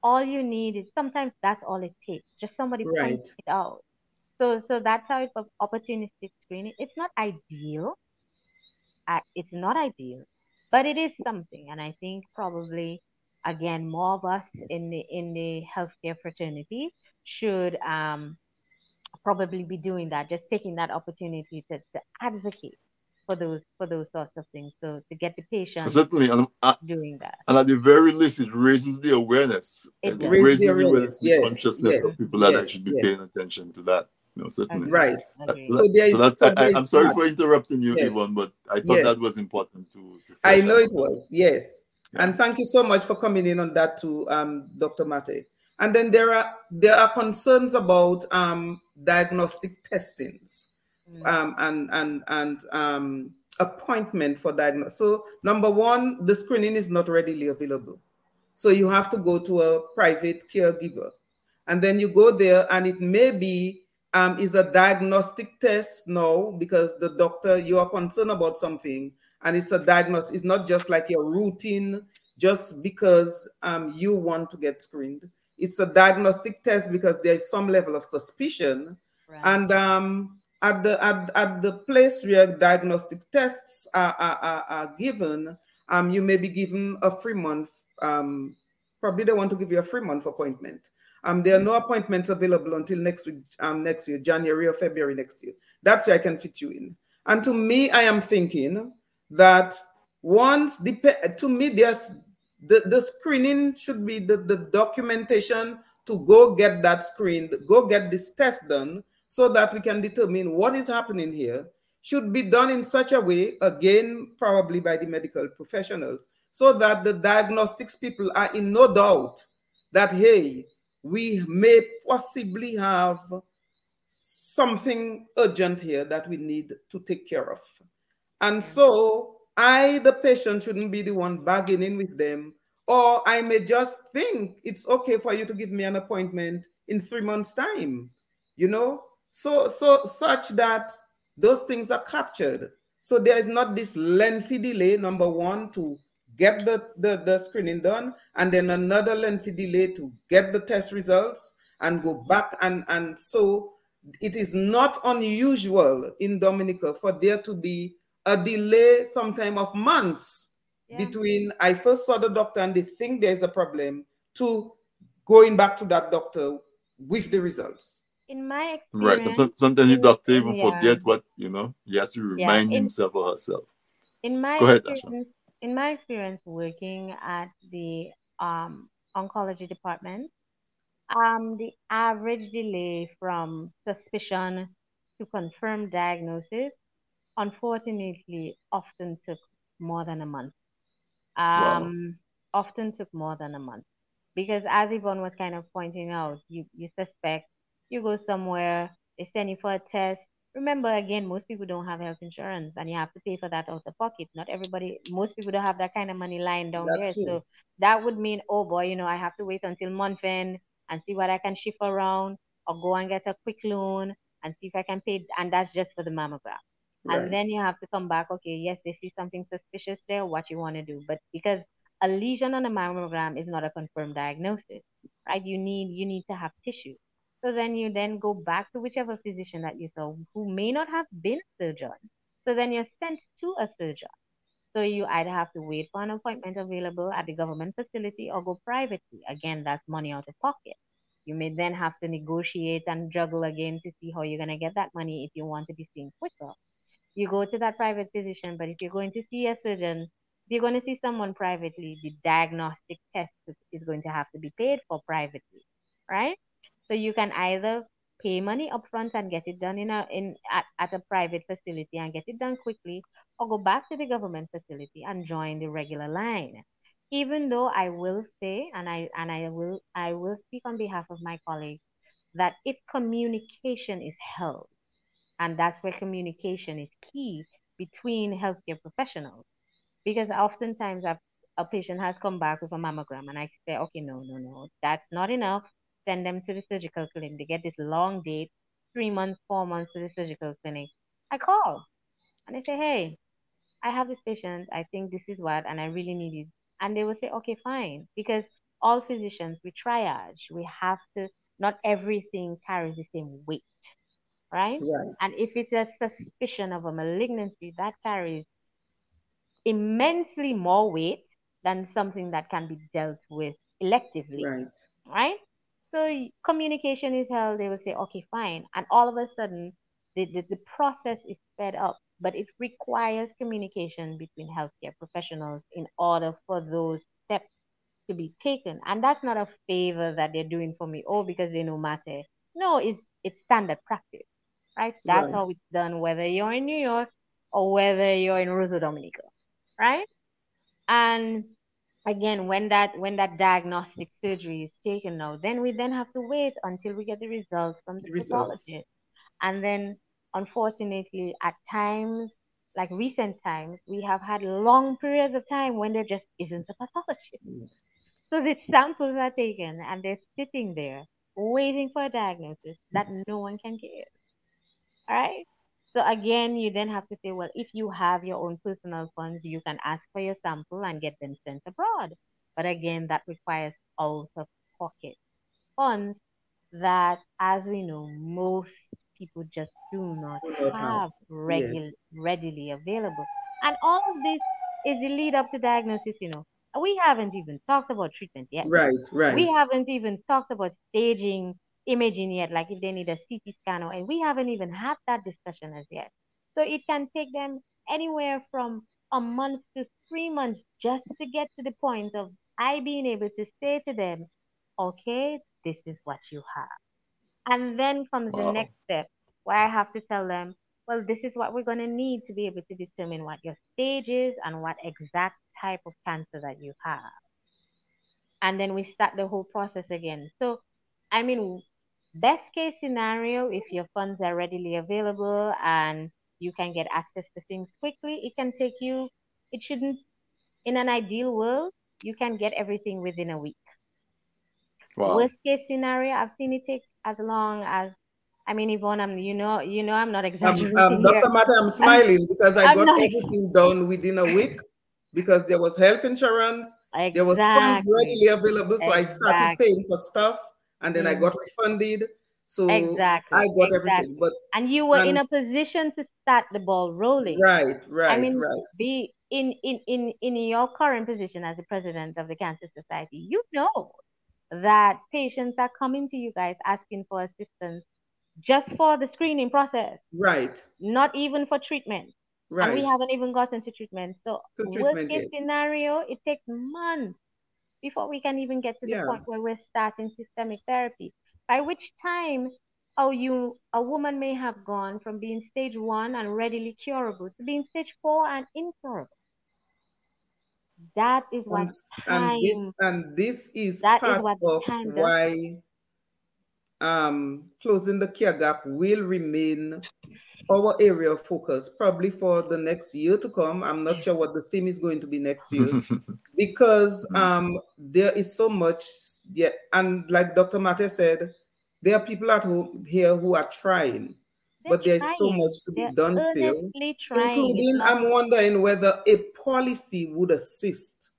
All you need is sometimes that's all it takes just somebody Right. pointing it out. So so that's how it's opportunistic screening. It's not ideal. It's not ideal but it is something and i think probably again more of us in the in the healthcare fraternity should um probably be doing that just taking that opportunity to, to advocate for those for those sorts of things so to get the patient Certainly, and, uh, doing that and at the very least, it raises the awareness. It It, does. Raises the the awareness, awareness, the yes, consciousness yes, of people that yes, should be yes. paying attention to that. No, certainly. Agreed. right. That- Agreed. so So that- so is- that- so I, am sorry that. for interrupting you, Yes. Yvonne, but I thought Yes. that was important to. to I know it was, yes. Yeah. And thank you so much for coming in on that too, um, Dr. Mate. And then there are there are concerns about um, diagnostic testings Mm. um, and and and um, appointment for diagnosis. So number one, the screening is not readily available. So you have to go to a private caregiver, and then you go there, and it may be um, is a diagnostic test now because the doctor you are concerned about something, and it's a diagnosis. It's not just like your routine, just because um, you want to get screened. It's a diagnostic test because there is some level of suspicion, Right. and um, at the at, at the place where diagnostic tests are, are, are, are given, um, you may be given a free month. Um, probably they want to give you a free month appointment. Um, there are no appointments available until next week, um, next year, January or February next year. That's where I can fit you in. And to me, I am thinking that once the to me, there's the, the screening should be the, the documentation to go get that screened, go get this test done so that we can determine what is happening here should be done in such a way, again, probably by the medical professionals, so that the diagnostics people are in no doubt that, hey, we may possibly have something urgent here that we need to take care of. And so I, the patient, shouldn't be the one bargaining with them, or I may just think it's okay for you to give me an appointment in three months' time, you know? So, so such that those things are captured. So there is not this lengthy delay, number one, to get the, the, the screening done, and then another lengthy delay to get the test results, and go back and and so it is not unusual in Dominica for there to be a delay sometime of months yeah. between I first saw the doctor and they think there's a problem to going back to that doctor with the results. In my experience, right. sometimes the doctor even yeah. forget what you know. He has to remind yeah. in, himself or herself. In my Go experience, ahead, in my experience working at the um, oncology department, um, the average delay from suspicion to confirmed diagnosis, unfortunately, often took more than a month. Um, wow. Often took more than a month. Because as Yvonne was kind of pointing out, you, you suspect, you go somewhere, they send you for a test. Remember, again, most people don't have health insurance and you have to pay for that out of pocket. Not everybody, most people don't have that kind of money lying down there. So that would mean, oh boy, you know, I have to wait until month end and see what I can shift around or go and get a quick loan and see if I can pay. And that's just for the mammogram. Right. And then you have to come back, okay, yes, they see something suspicious there, what you want to do. But because a lesion on a mammogram is not a confirmed diagnosis, right? You need you need to have tissue. So then you then go back to whichever physician that you saw who may not have been a surgeon. So then you're sent to a surgeon. So you either have to wait for an appointment available at the government facility or go privately. Again, that's money out of pocket. You may then have to negotiate and juggle again to see how you're going to get that money if you want to be seen quicker. You go to that private physician, but if you're going to see a surgeon, if you're going to see someone privately, the diagnostic test is going to have to be paid for privately, right? So you can either pay money upfront and get it done in a in at, at a private facility and get it done quickly, or go back to the government facility and join the regular line. Even though I will say, and I and I will I will speak on behalf of my colleagues, that if communication is held, and that's where communication is key between healthcare professionals, because oftentimes I've, a patient has come back with a mammogram, and I say, okay, no, no, no, that's not enough send them to the surgical clinic. They get this long date, three months, four months to the surgical clinic. I call and I say, hey, I have this patient. I think this is what, and I really need it. And they will say, okay, fine. Because all physicians, we triage. We have to, not everything carries the same weight, right? right? And if it's a suspicion of a malignancy, that carries immensely more weight than something that can be dealt with electively. Right. Right? So communication is held, they will say, okay, fine. And all of a sudden, the, the, the process is sped up, but it requires communication between healthcare professionals in order for those steps to be taken. And that's not a favor that they're doing for me, oh, because they know matter. No, it's it's standard practice, right? That's right. how it's done, whether you're in New York or whether you're in Roseau Dominica, right? And again when that when that diagnostic surgery is taken now then we then have to wait until we get the results from the results. pathologist and then unfortunately at times like recent times we have had long periods of time when there just isn't a pathologist mm. so the samples are taken and they're sitting there waiting for a diagnosis that no one can give all right so again, you then have to say, well, if you have your own personal funds, you can ask for your sample and get them sent abroad. But again, that requires out of pocket funds that, as we know, most people just do not have regular, yes. readily available. And all of this is the lead up to diagnosis, you know. We haven't even talked about treatment yet. Right, right. We haven't even talked about staging imaging yet, like if they need a CT scan, or, and we haven't even had that discussion as yet. So it can take them anywhere from a month to three months just to get to the point of I being able to say to them, okay, this is what you have. And then comes wow. the next step where I have to tell them, well, this is what we're going to need to be able to determine what your stage is and what exact type of cancer that you have. And then we start the whole process again. So, I mean, Best case scenario, if your funds are readily available and you can get access to things quickly, it can take you, it shouldn't, in an ideal world, you can get everything within a week. Wow. Worst case scenario, I've seen it take as long as I mean, Yvonne, I'm you know, you know, I'm not exaggerating. Um, um, Dr. Matter, I'm smiling because I I'm got not... everything done within a week because there was health insurance, exactly. there was funds readily available, so exactly. I started paying for stuff and then I Mhm. got refunded. So Exactly. I got exactly. everything. But and you were in a position to start the ball rolling. right, right. I mean, right. be in, in, in, in your current position as the president of the Cancer Society, you know that patients are coming to you guys asking for assistance just for the screening process, Right, not even for treatment. And we haven't even gotten to treatment. So To worst case yet. scenario, it takes months before we can even get to the Yeah. point where we're starting systemic therapy. By which time, oh, you a woman may have gone from being stage one and readily curable to being stage four and incurable. That is what And, time. and this and this is That is part what of why um, closing the care gap will remain our area of focus probably for the next year to come. I'm not sure what the theme is going to be next year because um, there is so much yet. And like Dr. Mate said, there are people at home here who are trying, They're but there is so much to be They're done still. earnestly trying. Including, I'm wondering whether a policy would assist.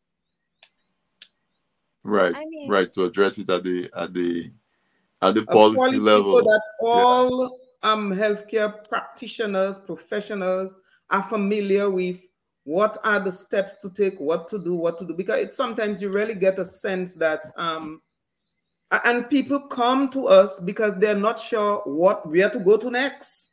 Right, I mean- right, to address it at the at the at the policy, policy level. so that all um, healthcare practitioners, professionals are familiar with what are the steps to take, what to do, what to do. Because it, sometimes you really get a sense that, um, and people come to us because they're not sure what where to go to next.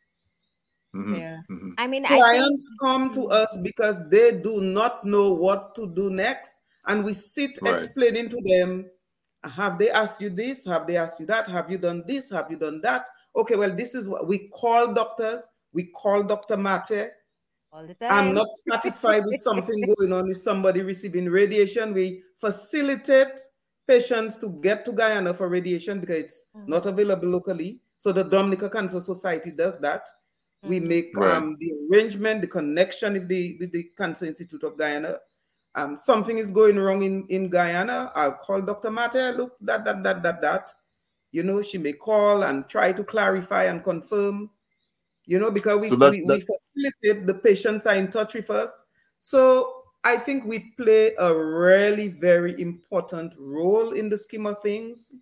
Mhm, Yeah. mhm. I mean, I think Clients come to us because they do not know what to do next, and we sit Right. explaining to them have they asked you this have they asked you that have you done this have you done that okay well this is what we call doctors we call dr mate. All the i'm not satisfied with something going on with somebody receiving radiation. We facilitate patients to get to guyana for radiation because it's not available locally. So the dominica cancer society does that. We make Right. um, the arrangement the connection with the, with the cancer institute of guyana. Um, something is going wrong in, in Guyana, I'll call Dr. Mate, look, that, that, that, that, that. You know, she may call and try to clarify and confirm, you know, because we, So that- we, we facilitate the patients are in touch with us. So I think we play a really very important role in the scheme of things.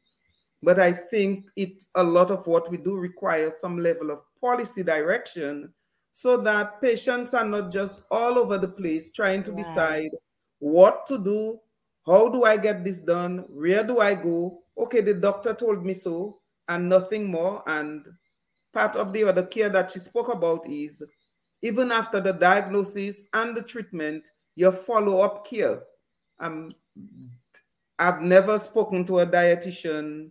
But I think it a lot of what we do requires some level of policy direction so that patients are not just all over the place trying to Right. decide what to do, how do I get this done, where do I go? Okay, the doctor told me so, and nothing more. And part of the other care that she spoke about is even after the diagnosis and the treatment, your follow up care. Um, I've never spoken to a dietitian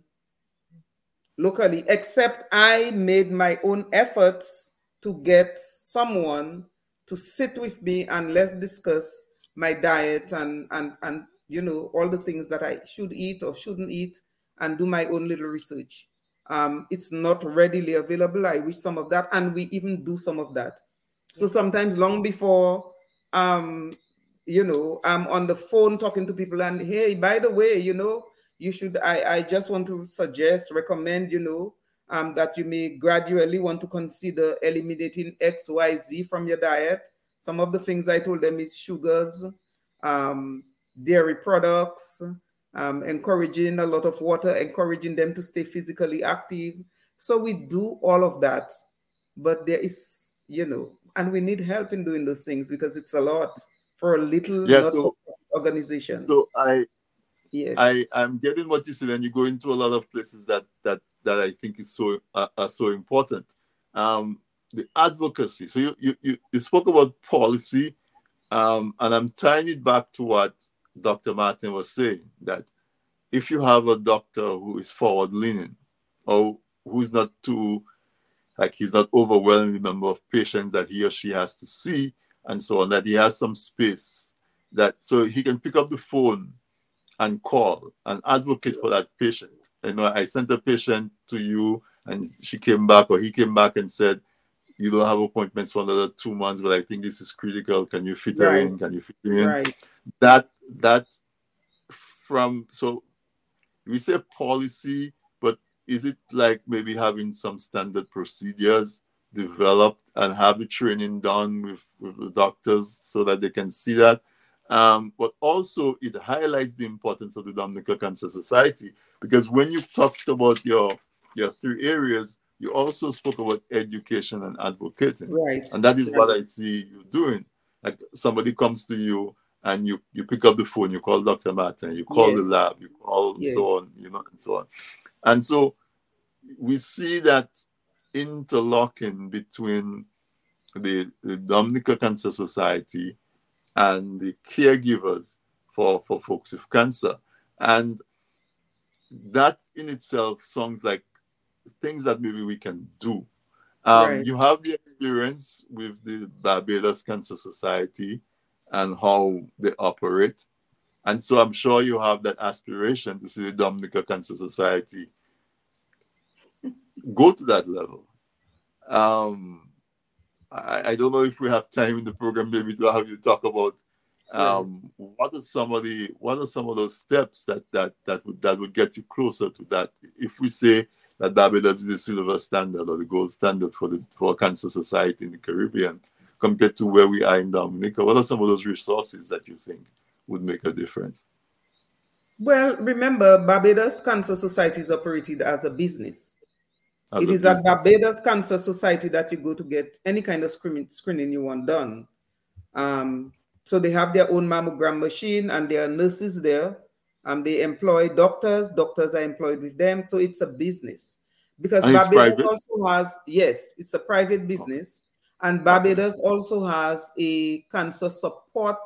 locally, except I made my own efforts to get someone to sit with me and let's discuss my diet and and and you know all the things that I should eat or shouldn't eat and do my own little research. Um, it's not readily available. I wish some of that, and we even do some of that. So sometimes long before um, you know, I'm on the phone talking to people, and hey, by the way, you know, you should. I I just want to suggest, recommend, you know, um, that you may gradually want to consider eliminating X, Y, Z from your diet. Some of the things I told them is sugars, um, dairy products, um, encouraging a lot of water, encouraging them to stay physically active. So we do all of that, but there is, you know, and we need help in doing those things because it's a lot for a little Yeah, so- organization. So I yes, I I'm getting what you said, and you go into a lot of places that that that I think is so uh, are so important. Um, the advocacy. So you you you, you spoke about policy, um, and I'm tying it back to what Dr. Martin was saying that if you have a doctor who is forward leaning or who's not too like he's not overwhelming the number of patients that he or she has to see and so on that he has some space that so he can pick up the phone and call and advocate for that patient you know i sent a patient to you and she came back or he came back and said you don't have appointments for another two months but i think this is critical can you fit her in can you fit her in right. that that from so we say policy but is it like maybe having some standard procedures developed and have the training done with, with the doctors so that they can see that um, but also it highlights the importance of the Dominica Cancer Society Because when you talked about your your three areas, you also spoke about education and advocating. Right. And that is right. what I see you doing. Like somebody comes to you and you you pick up the phone, you call Dr. Martin, you call yes. the lab, you call yes. so on, you know, and so on. And so we see that interlocking between the, the Dominica Cancer Society and the caregivers for, for folks with cancer. And that in itself sounds like things that maybe we can do. Um, right. You have the experience with the Barbados Cancer Society and how they operate. And so I'm sure you have that aspiration to see the Dominica Cancer Society go to that level. Um, I, I, don't know if we have time in the program maybe to have you talk about um, yeah. what are some of the what are some of those steps that that that would that would get you closer to that. If we say that Barbados is the silver standard or the gold standard for the for cancer society in the Caribbean compared to where we are in Dominica, what are some of those resources that you think would make a difference? Well, remember, Barbados Cancer Society is operated as a business. As it a is business. at Barbados Cancer Society that you go to get any kind of screening, screening you want done. Um, so they have their own mammogram machine and there are nurses there. Um, they employ doctors. Doctors are employed with them. So it's a business. Because and Barbados also has, yes, it's a private business. And Barbados also has a cancer support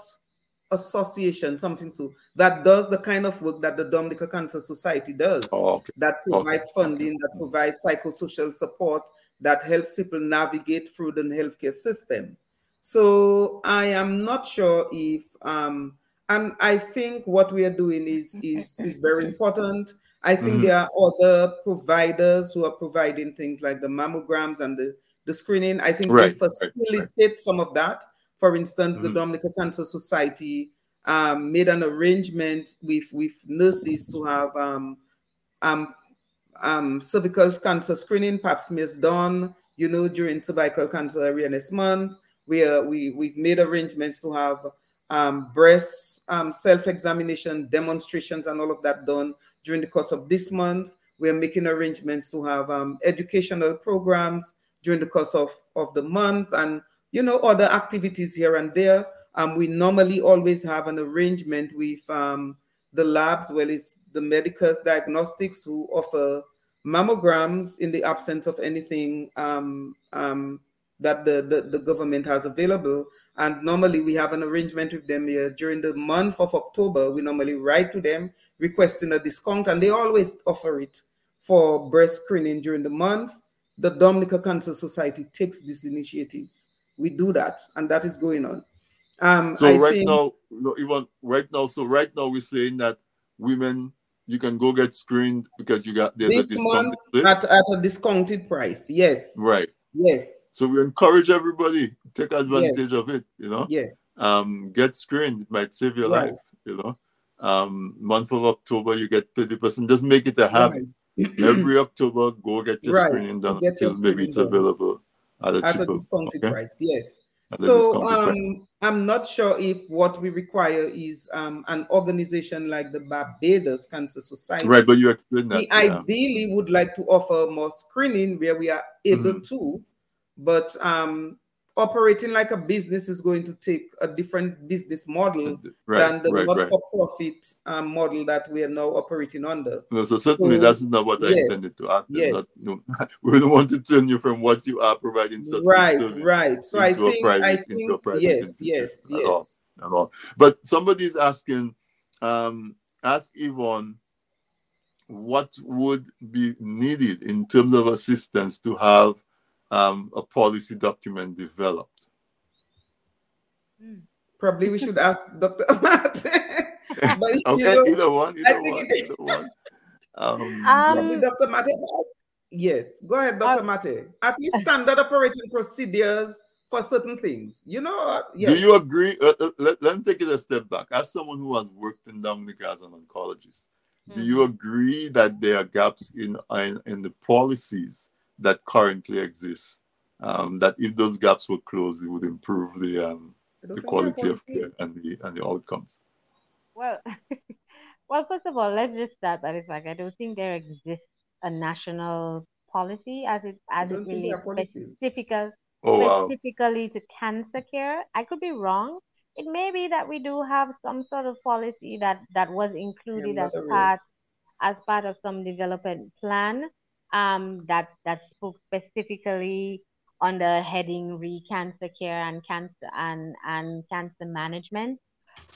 association, something so that does the kind of work that the Dominica Cancer Society does. Oh, okay. That provides okay. funding, that provides psychosocial support, that helps people navigate through the healthcare system. So I am not sure if um and I think what we are doing is is is very important. I think mm-hmm. there are other providers who are providing things like the mammograms and the, the screening. I think right, they facilitate right, some of that. For instance, mm-hmm. the Dominica Cancer Society um, made an arrangement with, with nurses to have um, um, um, cervical cancer screening, pap smears done, you know, during cervical cancer awareness month. We, uh, we, we've made arrangements to have um, breast um, self-examination demonstrations and all of that done during the course of this month. We're making arrangements to have um, educational programs during the course of, of the month and you know, other activities here and there. Um, we normally always have an arrangement with um, the labs, well, it's the Medicus Diagnostics who offer mammograms in the absence of anything um, um, that the, the, the, government has available. And normally we have an arrangement with them here during the month of October. We normally write to them requesting a discount, and they always offer it for breast screening during the month. The Dominica Cancer Society takes these initiatives we do that, and that is going on. Um, so I right think, now, no, even right now, so right now we're saying that women you can go get screened because you got there's this a discounted month at, at a discounted price. Yes. Right. Yes. So we encourage everybody take advantage yes. of it. You know. Yes. Um, get screened. It might save your right. life. You know. Um, month of October you get thirty percent. Just make it a habit. Right. Every October, go get your right. screening done get maybe it's done. available at a, at cheaper, a discounted okay? price. Yes. At So price. um, I'm not sure if what we require is um, an organization like the Barbados Cancer Society. Right, but you explained that. We yeah. ideally would like to offer more screening where we are able Mhm. to, but um, operating like a business is going to take a different business model Right, than the right, right. not-for-profit um, model that we are now operating under. No, so certainly So, that's not what I yes, intended to ask. yes. Not, no, we don't want to turn you from what you are providing Right, right. So I think, private, I think, private yes, yes, at all, at all. But somebody's asking, um, ask Yvonne, what would be needed in terms of assistance to have um, a policy document developed? Probably we should ask Dr. Amate. but you Okay, know, either one, I either think one, it- either one. Um, Um, Dr. Mate. Yes, go ahead, Dr. Mate. At least standard operating procedures for certain things. You know, yes. Do you agree? Uh, uh, let, let me take it a step back. As someone who has worked in Dominica as an oncologist, do you Mm-hmm. agree that there are gaps in in, in the policies that currently exist? Um, that if those gaps were closed, it would improve the um, the think there are quality of care and the and the outcomes. Well, Well, first of all, let's just start by the fact I don't think there exists a national policy as it as it don't think there relates are policies. specifical, Oh, wow. specifically to cancer care. I could be wrong. It may be that we do have some sort of policy that that was included as not aware. part as part of some development plan um, that that spoke specifically on the heading re cancer care and cancer and and cancer management.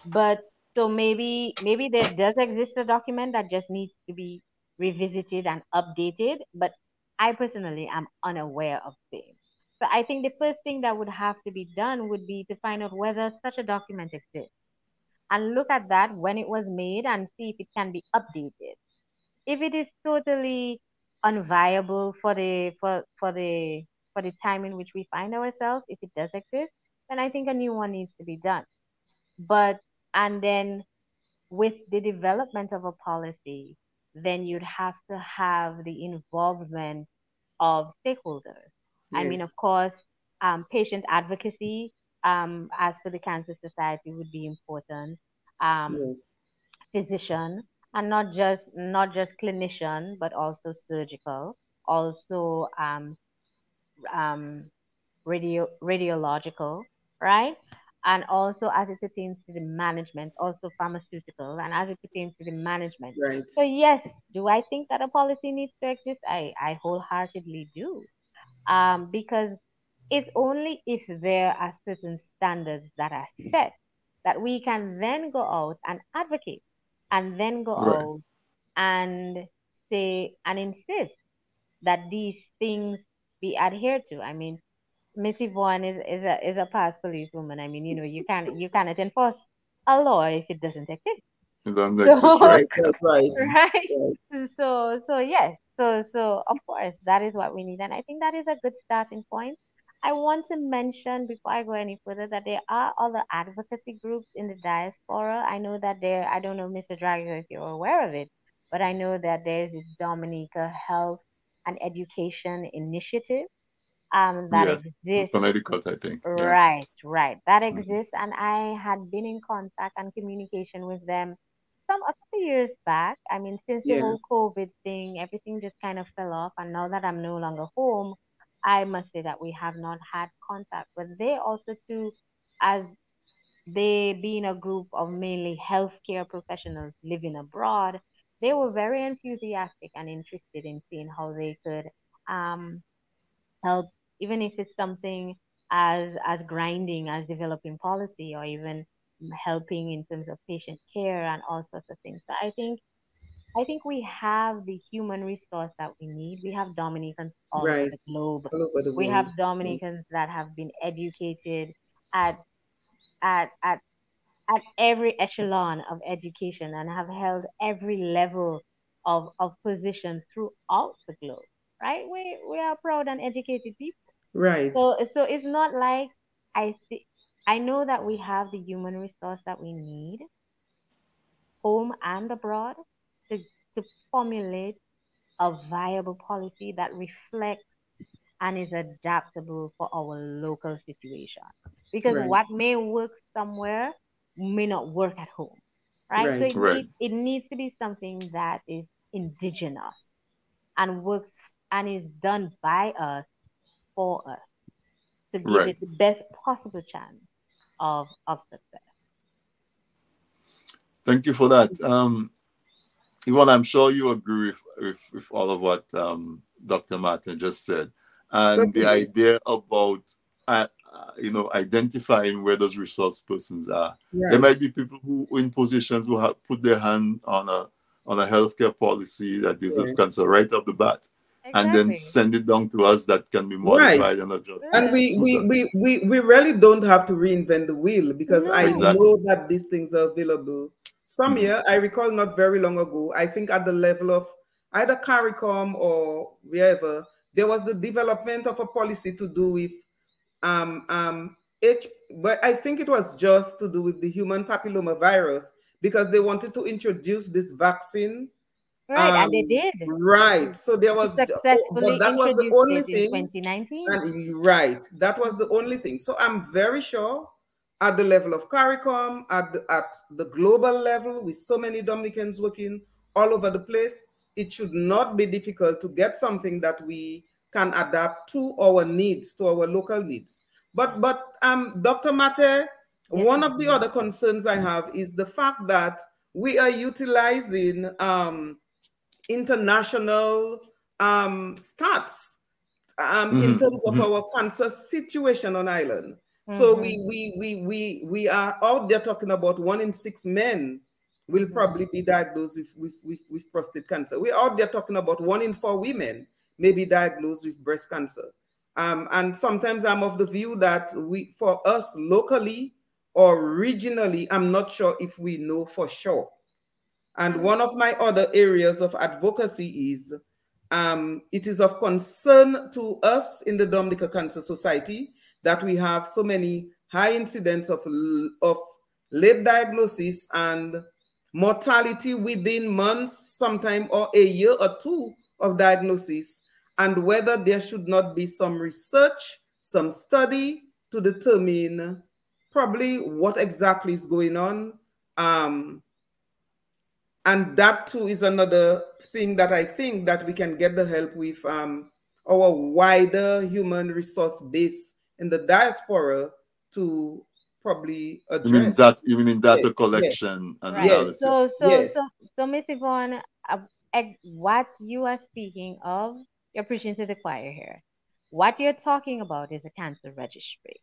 But so maybe maybe there does exist a document that just needs to be revisited and updated. But I personally am unaware of same. So I think the first thing that would have to be done would be to find out whether such a document exists and look at that when it was made and see if it can be updated. If it is totally unviable for the for for the for the time in which we find ourselves, if it does exist, then I think a new one needs to be done. But and then with the development of a policy, then you'd have to have the involvement of stakeholders. I mean, of course, um, patient advocacy, um, as for the Cancer Society, would be important. Um, Yes. physician, and not just not just clinician, but also surgical, also um, um, radio radiological, right? And also as it pertains to the management, also pharmaceutical, and as it pertains to the management. Right. So yes, do I think that a policy needs to exist? I, I wholeheartedly do. Um, because it's only if there are certain standards that are set that we can then go out and advocate and then go Right. out and say and insist that these things be adhered to. I mean, Miss Yvonne is, is a is a past policewoman. I mean, you know, you can't you cannot enforce a law if it doesn't exist. You don't So- exist, right? That's right. right? So so yes, so so of course that is what we need, and I think that is a good starting point. I want to mention before I go any further that there are other advocacy groups in the diaspora. I know that there. I don't know, Mr. Drago, if you're aware of it, but I know that there's this Dominica Health and Education Initiative um, that Yes, exists Connecticut, I think. Yeah. Right, right. That Mhm. exists, and I had been in contact and communication with them some a couple years back. I mean, since the whole COVID thing, everything just kind of fell off, and now that I'm no longer home, I must say that we have not had contact. But they also too, as they being a group of mainly healthcare professionals living abroad, they were very enthusiastic and interested in seeing how they could um, help, even if it's something as as grinding as developing policy or even helping in terms of patient care and all sorts of things. So I think I think we have the human resource that we need. We have Dominicans all over the globe. Over the We world. have mm-hmm. Dominicans that have been educated at at at at every echelon of education and have held every level of, of positions throughout the globe. Right? We we are proud and educated people. Right. So so it's not like I see I know that we have the human resource that we need, home and abroad, to, to formulate a viable policy that reflects and is adaptable for our local situation. Because Right. what may work somewhere may not work at home. Right? So it, Right. needs, it needs to be something that is indigenous and works and is done by us for us to give Right. it the best possible chance of of success. Thank you for that. Um, Yvonne, I'm sure you agree with, with, with all of what um, Dr. Martin just said. And the idea about, uh, uh, you know, identifying where those resource persons are. There might be people who in positions who have put their hand on a on a healthcare policy that deals with cancer right off the bat, and then send it down to us that can be Right. modified and adjusted. And we, we, we, we, we really don't have to reinvent the wheel because I Exactly. know that these things are available. Some Mhm. year, I recall not very long ago, I think at the level of either CARICOM or wherever, there was the development of a policy to do with um, um, H, but I think it was just to do with the human papilloma virus because they wanted to introduce this vaccine. Right, and they um, did. Right. So there was, successfully but that was the introduced only in thing. 2019. And right, that was the only thing. So I'm very sure at the level of CARICOM, at the, at the global level, with so many Dominicans working all over the place, it should not be difficult to get something that we can adapt to our needs, to our local needs. But but um, Dr. Mate, yes. one of the other concerns I have is the fact that we are utilizing um, international um, stats um, mm-hmm. in terms of mm-hmm. our cancer situation on island. Mm-hmm. So we, we we we we are out there talking about one in six men will mm-hmm. probably be diagnosed with, with, with, with prostate cancer. We're out there talking about one in four women may be diagnosed with breast cancer. Um, and sometimes I'm of the view that we, for us locally or regionally, I'm not sure if we know for sure. And one of my other areas of advocacy is um, it is of concern to us in the Dominica Cancer Society that we have so many high incidents of, of late diagnosis and mortality within months, sometime or a year or two of diagnosis, and whether there should not be some research, some study to determine probably what exactly is going on. Um, and that too is another thing that I think that we can get the help with um, our wider human resource base in the diaspora to probably address. You mean that? You mean data yes. collection yes. and right. analysis? So, so, yes. so, so, Miss Yvonne, uh, what you are speaking of, you're preaching to the choir here. What you're talking about is a cancer registry.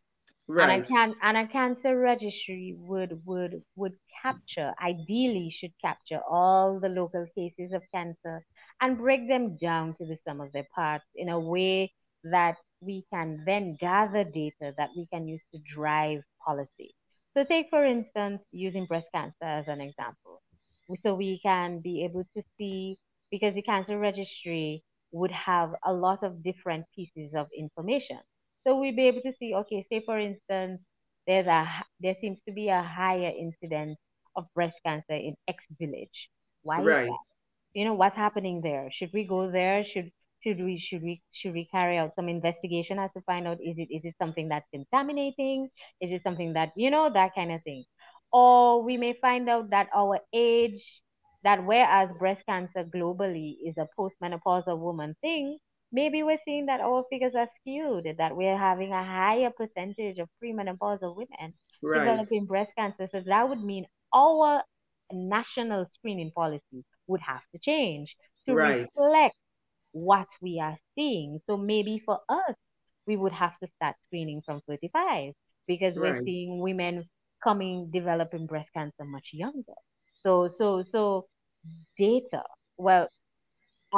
Right. And a can and a cancer registry would would would capture, ideally should capture all the local cases of cancer and break them down to the sum of their parts in a way that we can then gather data that we can use to drive policy. So take for instance, using breast cancer as an example. So we can be able to see because the cancer registry would have a lot of different pieces of information. So we'd be able to see, okay, say for instance, there's a there seems to be a higher incidence of breast cancer in X village. Why right. You know what's happening there? Should we go there? Should should we should we should we carry out some investigation as to find out is it is it something that's contaminating? Is it something that you know that kind of thing? Or we may find out that our age, that whereas breast cancer globally is a postmenopausal woman thing, maybe we're seeing that our figures are skewed, that we're having a higher percentage of premenopausal women right. developing breast cancer. So that would mean our national screening policy would have to change to right. reflect what we are seeing. So maybe for us, we would have to start screening from 35 because right. we're seeing women coming developing breast cancer much younger. So so so data. Well,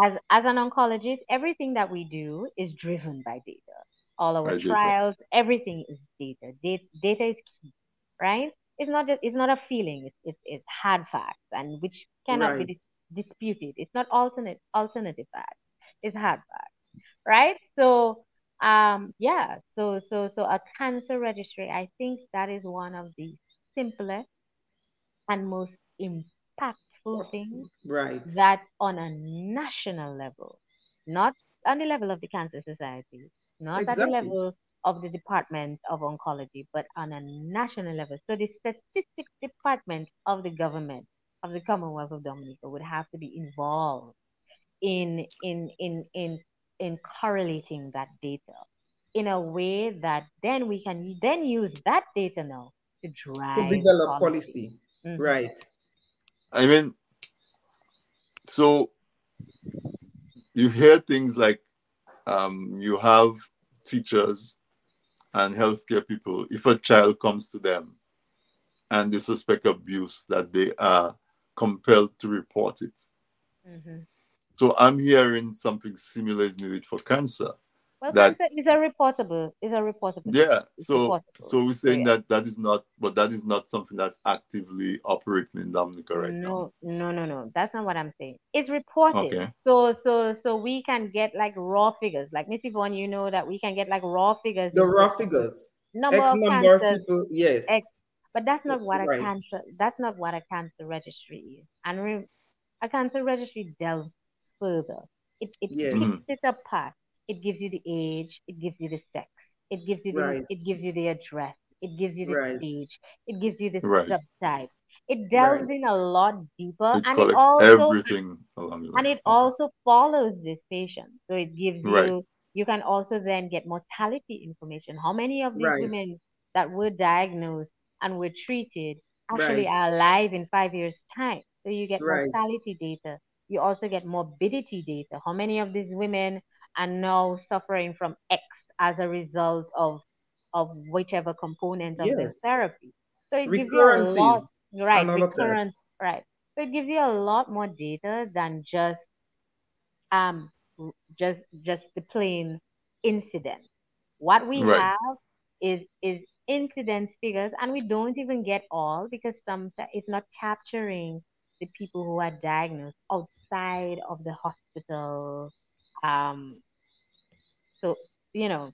as as an oncologist, everything that we do is driven by data. All our by trials, data. everything is data. data. Data is key, right? It's not just it's not a feeling. It's it's, it's hard facts, and which cannot right. be dis- disputed. It's not alternate alternative facts. It's hard facts, right? So um yeah so so so a cancer registry i think that is one of the simplest and most impactful things right that on a national level not on the level of the cancer society not exactly. at the level of the department of oncology but on a national level so the statistics department of the government of the commonwealth of dominica would have to be involved in in in in in correlating that data in a way that then we can then use that data now to drive to develop policy, policy. Mm-hmm. right I mean, so you hear things like um, you have teachers and healthcare people, if a child comes to them and they suspect abuse, that they are compelled to report it. Mm-hmm. So I'm hearing something similar is needed for cancer. Well, that is a reportable. Is a reportable. Yeah. So reportable. so we're saying yeah. that that is not, but that is not something that's actively operating in Dominica right no, now. No, no, no, That's not what I'm saying. It's reported. Okay. So so so we can get like raw figures. Like Miss Yvonne, you know that we can get like raw figures. The raw figures. Number X of number cancers, of people. Yes. X, but that's not what right. a cancer. That's not what a cancer registry is. And re, a cancer registry delves further. It it yes. picks mm-hmm. it apart it gives you the age, it gives you the sex, it gives you the right. it gives you the address, It gives you the Right. stage. It gives you the Right. subtypes. It delves Right. in a lot deeper, It and it also everything along the and line. it also follows this patient. So it gives Right. you you can also then get mortality information. How many of these Right. women that were diagnosed and were treated actually Right. are alive in five years' time? So you get Right. mortality data. You also get morbidity data. How many of these women are now suffering from X as a result of of whichever component of their Yes. therapy? So it gives you a lot, right? and all of that. Recurrence, right? So it gives you a lot more data than just um just just the plain incident. What we Right. have is is incidence figures, and we don't even get all because some it's not capturing the people who are diagnosed outside of the hospital. Um, so you know,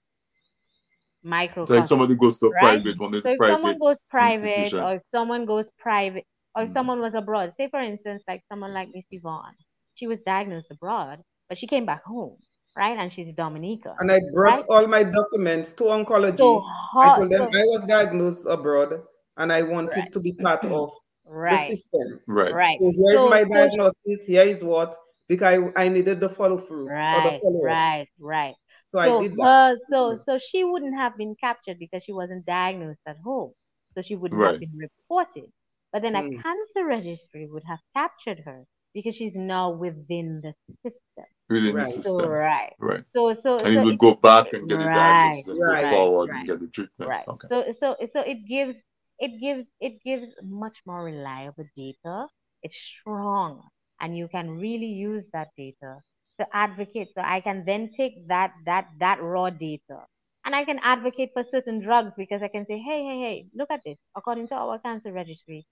So if somebody goes to a right? private one So the if someone goes private, or if someone goes private, or if Mm. someone was abroad, say for instance, like someone like Miss Yvonne, she was diagnosed abroad, but she came back home, right? And she's Dominica, And I brought right? all my documents to oncology. So I told them so I was diagnosed abroad and I wanted right, to be part of the right, system. Right. right. So here's So my so diagnosis. Here is what because I, I needed the follow through right, right, right. So I did that. her, so so she wouldn't have been captured because she wasn't diagnosed at home, so she wouldn't have been reported. But then a Mm. cancer registry would have captured her because she's now within the system. Within the Right. So system. right. Right. So so And you so would go back and get the right, diagnosis and go Right. right, forward and get the treatment. right. Okay. So so so it gives it gives it gives much more reliable data. It's strong, and you can really use that data to advocate. So I can then take that that that raw data and I can advocate for certain drugs because I can say, hey, hey, hey, look at this. According to our cancer registry,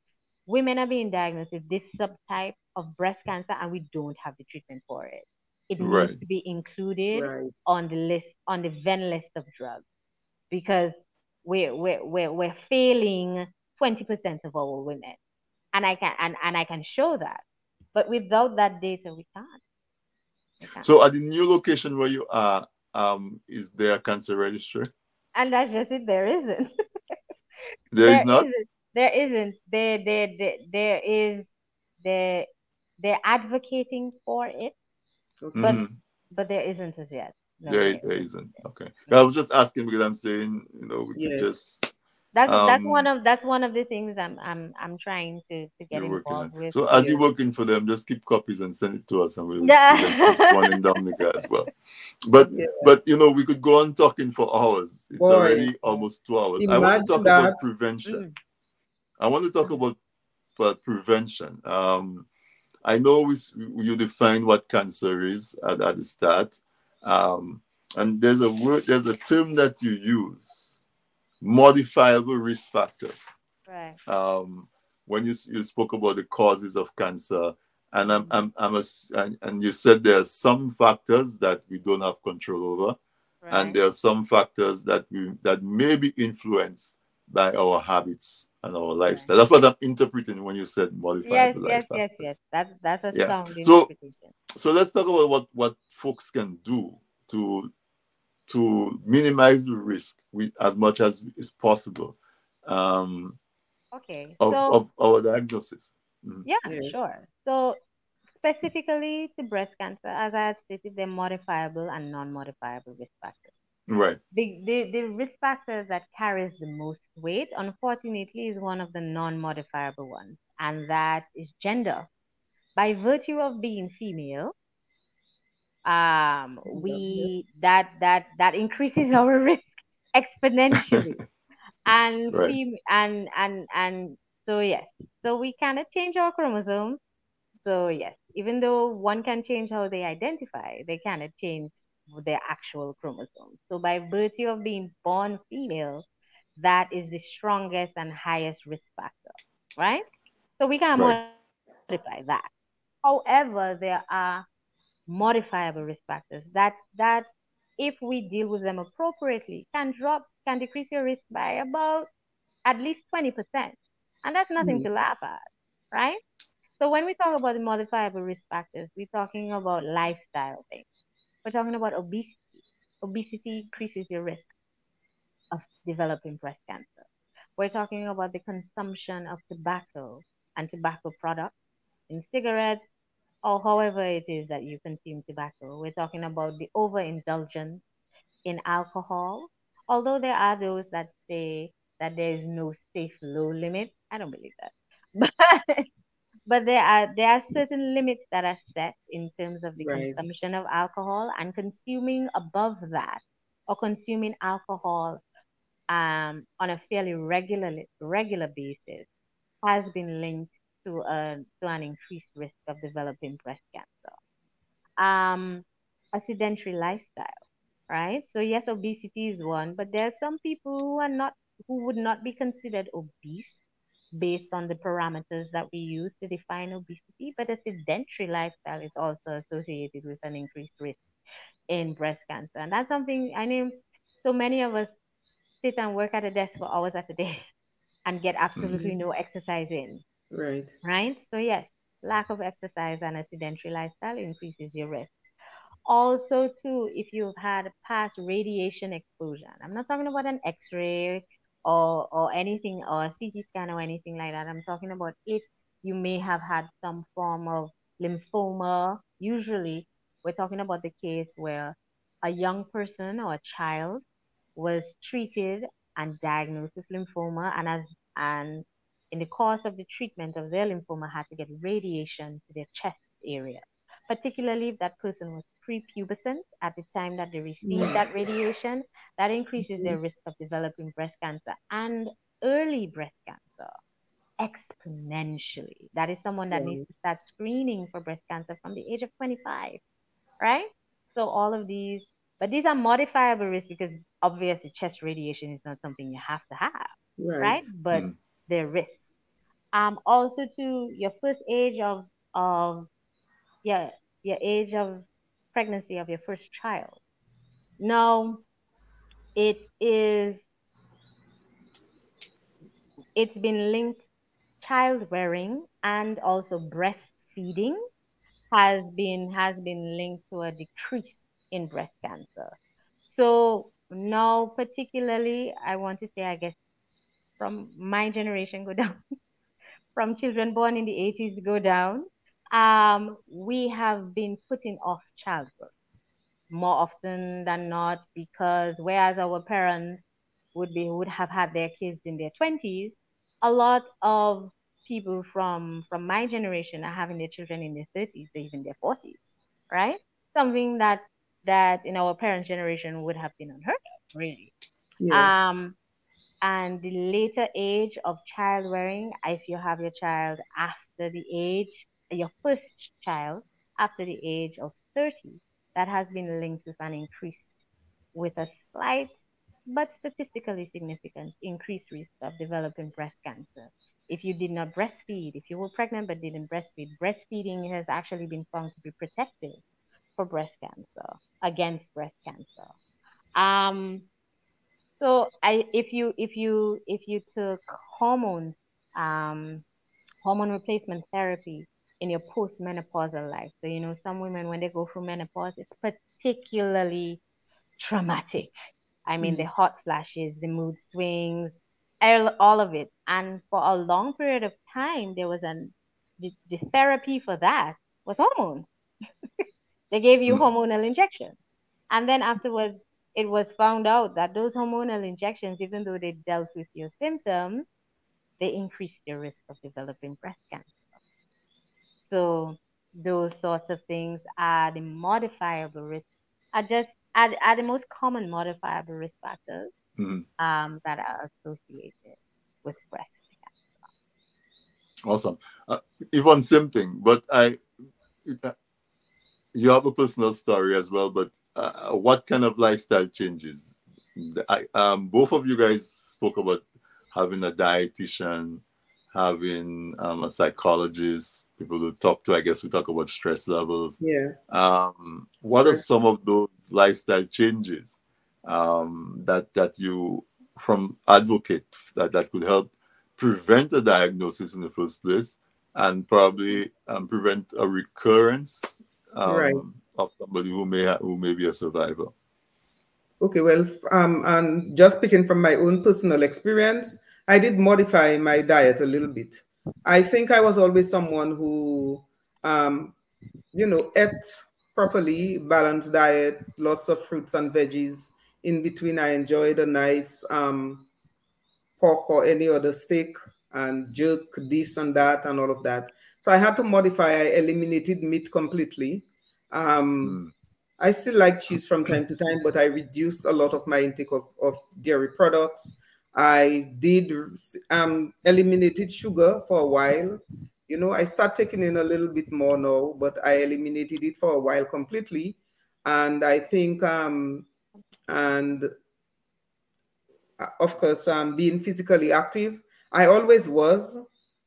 women are being diagnosed with this subtype of breast cancer and we don't have the treatment for it. It Right. needs to be included Right. on the list, on the VEN list of drugs because we're, we're, we're, we're failing 20% of our women. And I can, and, and I can show that. But without that data, we can't. We can't. So at the new location where you are, um, is there a cancer registry? And that's just it. There isn't. There is not? isn't. There isn't. There, there, there, there is. There, they're advocating for it, Okay. but Mhm. but there isn't as yet. No, There, there there isn't. isn't. Okay. I was just asking because I'm saying, you know, we could just That's that's um one of that's one of the things I'm I'm I'm trying to to get you're working on. involved with. So as Yeah. you're working for them, just keep copies and send it to us, and we'll, we'll Yeah. just keep running Dominica as well. But Yeah. but you know, we could go on talking for hours. It's Boy, already almost two hours. I want to imagine talk about prevention. Mm. I want to talk about, about prevention. Um, I know we, you define what cancer is at, at the start, um, and there's a word, there's a term that you use, modifiable risk factors. Right. Um, when you you spoke about the causes of cancer, and I'm, I'm, I'm a and, and you said there are some factors that we don't have control over, and there are some factors that we that may be influenced by our habits and our lifestyle. That's what I'm interpreting when you said modify Yes, modifiable yes, life yes, yes. That's that's a Yeah. sound So interpretation. so let's talk about what what folks can do to to minimize the risk with as much as is possible um, Okay. of, So of our diagnosis. Mhm. Yeah, Yeah. sure. So specifically to breast cancer, as I had stated, they're modifiable and non-modifiable risk factors. Right. The, the, the risk factor that carries the most weight, unfortunately, is one of the non-modifiable ones, and that is gender. By virtue of being female, um, we that that that increases our risk exponentially and Right. fem- and and and so yes so we cannot change our chromosomes so yes even though one can change how they identify they cannot change their actual chromosomes. So by virtue of being born female that is the strongest and highest risk factor right? So we can Right. modify that. However there are modifiable risk factors that that if we deal with them appropriately can drop can decrease your risk by about at least 20% and that's nothing Mm. to laugh at right? So when we talk about the modifiable risk factors we're talking about lifestyle things we're talking about obesity obesity increases your risk of developing breast cancer we're talking about the consumption of tobacco and tobacco products in cigarettes or however it is that you consume tobacco. We're talking about the overindulgence in alcohol. Although there are those that say that there is no safe low limit, I don't believe that. But but there are there are certain limits that are set in terms of the Right. consumption of alcohol and consuming above that or consuming alcohol um, on a fairly regular regular basis has been linked to a to an increased risk of developing breast cancer. Um, a sedentary lifestyle, right? So yes, obesity is one, but there are some people who are not who would not be considered obese based on the parameters that we use to define obesity, but a sedentary lifestyle is also associated with an increased risk in breast cancer. And that's something I know so many of us sit and work at a desk for hours at a day and get absolutely mm-hmm. no exercise in, Right. right? So, yes, lack of exercise and a sedentary lifestyle increases your risk. Also, too, if you've had past radiation exposure, I'm not talking about an X-ray or or anything or a CT scan or anything like that. I'm talking about if you may have had some form of lymphoma. Usually, we're talking about the case where a young person or a child was treated and diagnosed with lymphoma, and as and in the course of the treatment of their lymphoma, had to get radiation to their chest area, particularly if that person was prepubescent at the time that they receive that radiation, that increases their risk of developing breast cancer and early breast cancer exponentially. That is someone that needs to start screening for breast cancer from the age of 25, right? So all of these, but these are modifiable risks because obviously chest radiation is not something you have to have, Right. right? But Mm. they're risks. Um, also to your first age of of yeah, your age of pregnancy of your first child. No, it is it's been linked child rearing and also breastfeeding has been has been linked to a decrease in breast cancer. So now particularly I want to say I guess from my generation go down from children born in the 80s go down um, we have been putting off childbirth more often than not because whereas our parents would be would have had their kids in their 20s a lot of people from from my generation are having their children in their 30s or even their 40s right something that that in our parents generation would have been unheard of really Yeah. um and the later age of child rearing if you have your child after the age your first child after the age of 30 that has been linked with an increase with a slight but statistically significant increased risk of developing breast cancer. If you did not breastfeed, if you were pregnant but didn't breastfeed, breastfeeding has actually been found to be protective for breast cancer, against breast cancer. Um, so I, if you if you if you took hormones, um, hormone replacement therapy in your postmenopausal life, so you know some women when they go through menopause, it's particularly traumatic. I mean, the mm. hot flashes, the mood swings, all, of it. And for a long period of time, there was an the, the therapy for that was hormones. they gave you hmm. hormonal injections, and then afterwards, it was found out that those hormonal injections, even though they dealt with your symptoms, they increased your risk of developing breast cancer. So those sorts of things are the modifiable risk, are just are, are the most common modifiable risk factors Mhm. um, that are associated with breast cancer. Awesome. Uh, Yvonne, same thing, but I, uh, you have a personal story as well. But uh, what kind of lifestyle changes? I, um, both of you guys spoke about having a dietitian, having um, a psychologist, people to talk to. I guess we talk about stress levels. Yeah. Um, what are some of those lifestyle changes um, that that you from advocate that that could help prevent a diagnosis in the first place and probably um, prevent a recurrence um, Right. of somebody who may ha- who may be a survivor. Okay, well, um, and just speaking from my own personal experience, I did modify my diet a little bit. I think I was always someone who, um, you know, ate properly, balanced diet, lots of fruits and veggies. In between, I enjoyed a nice um, pork or any other steak and jerk this and that and all of that. So I had to modify. I eliminated meat completely. Um, I still like cheese from time to time, but I reduced a lot of my intake of, of dairy products. I did um, eliminated sugar for a while. You know, I start taking in a little bit more now, but I eliminated it for a while completely. And I think, um, and uh, of course, um, being physically active, I always was.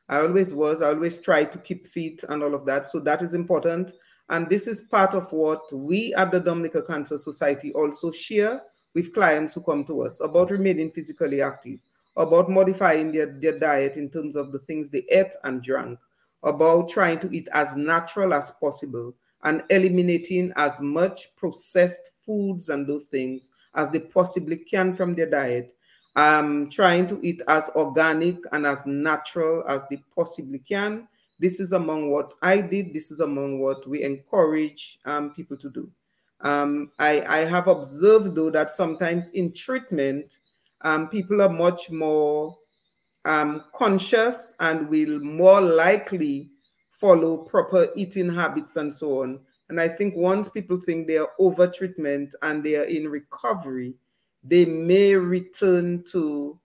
I always was. I always try to keep fit and all of that. So that is important. And this is part of what we at the Dominica Cancer Society also share with clients who come to us about remaining physically active, about modifying their, their diet in terms of the things they ate and drank, about trying to eat as natural as possible and eliminating as much processed foods and those things as they possibly can from their diet. Um, trying to eat as organic and as natural as they possibly can. This is among what I did. This is among what we encourage um, people to do. Um, I, I, have observed, though, that sometimes in treatment, um, people are much more um, conscious and will more likely follow proper eating habits and so on. And I think once people think they are over treatment and they are in recovery, they may return to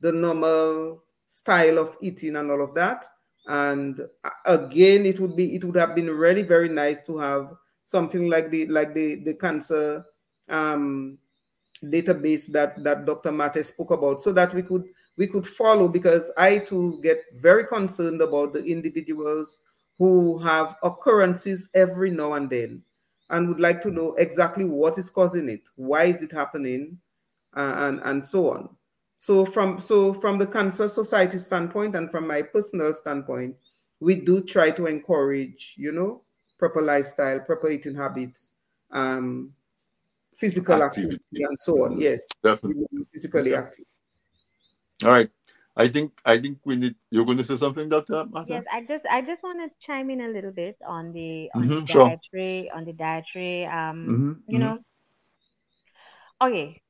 the normal style of eating and all of that. And uh, again, it would be it would have been really very nice to have something like the like the the cancer um, database that that Dr. Mate spoke about, so that we could we could follow. Because I too get very concerned about the individuals who have occurrences every now and then, and would like to know exactly what is causing it, why is it happening, uh, and and so on. So from so from the Cancer Society standpoint and from my personal standpoint, we do try to encourage, you know, proper lifestyle, proper eating habits, um, physical activity. activity, and so on. Yes, definitely physically yeah. active. All right. I think I think we need. You're going to say something, Doctor. Martha? Yes, I just I just want to chime in a little bit on the on Mhm, the sure. dietary on the dietary. Um, Mhm, you mhm. know, okay.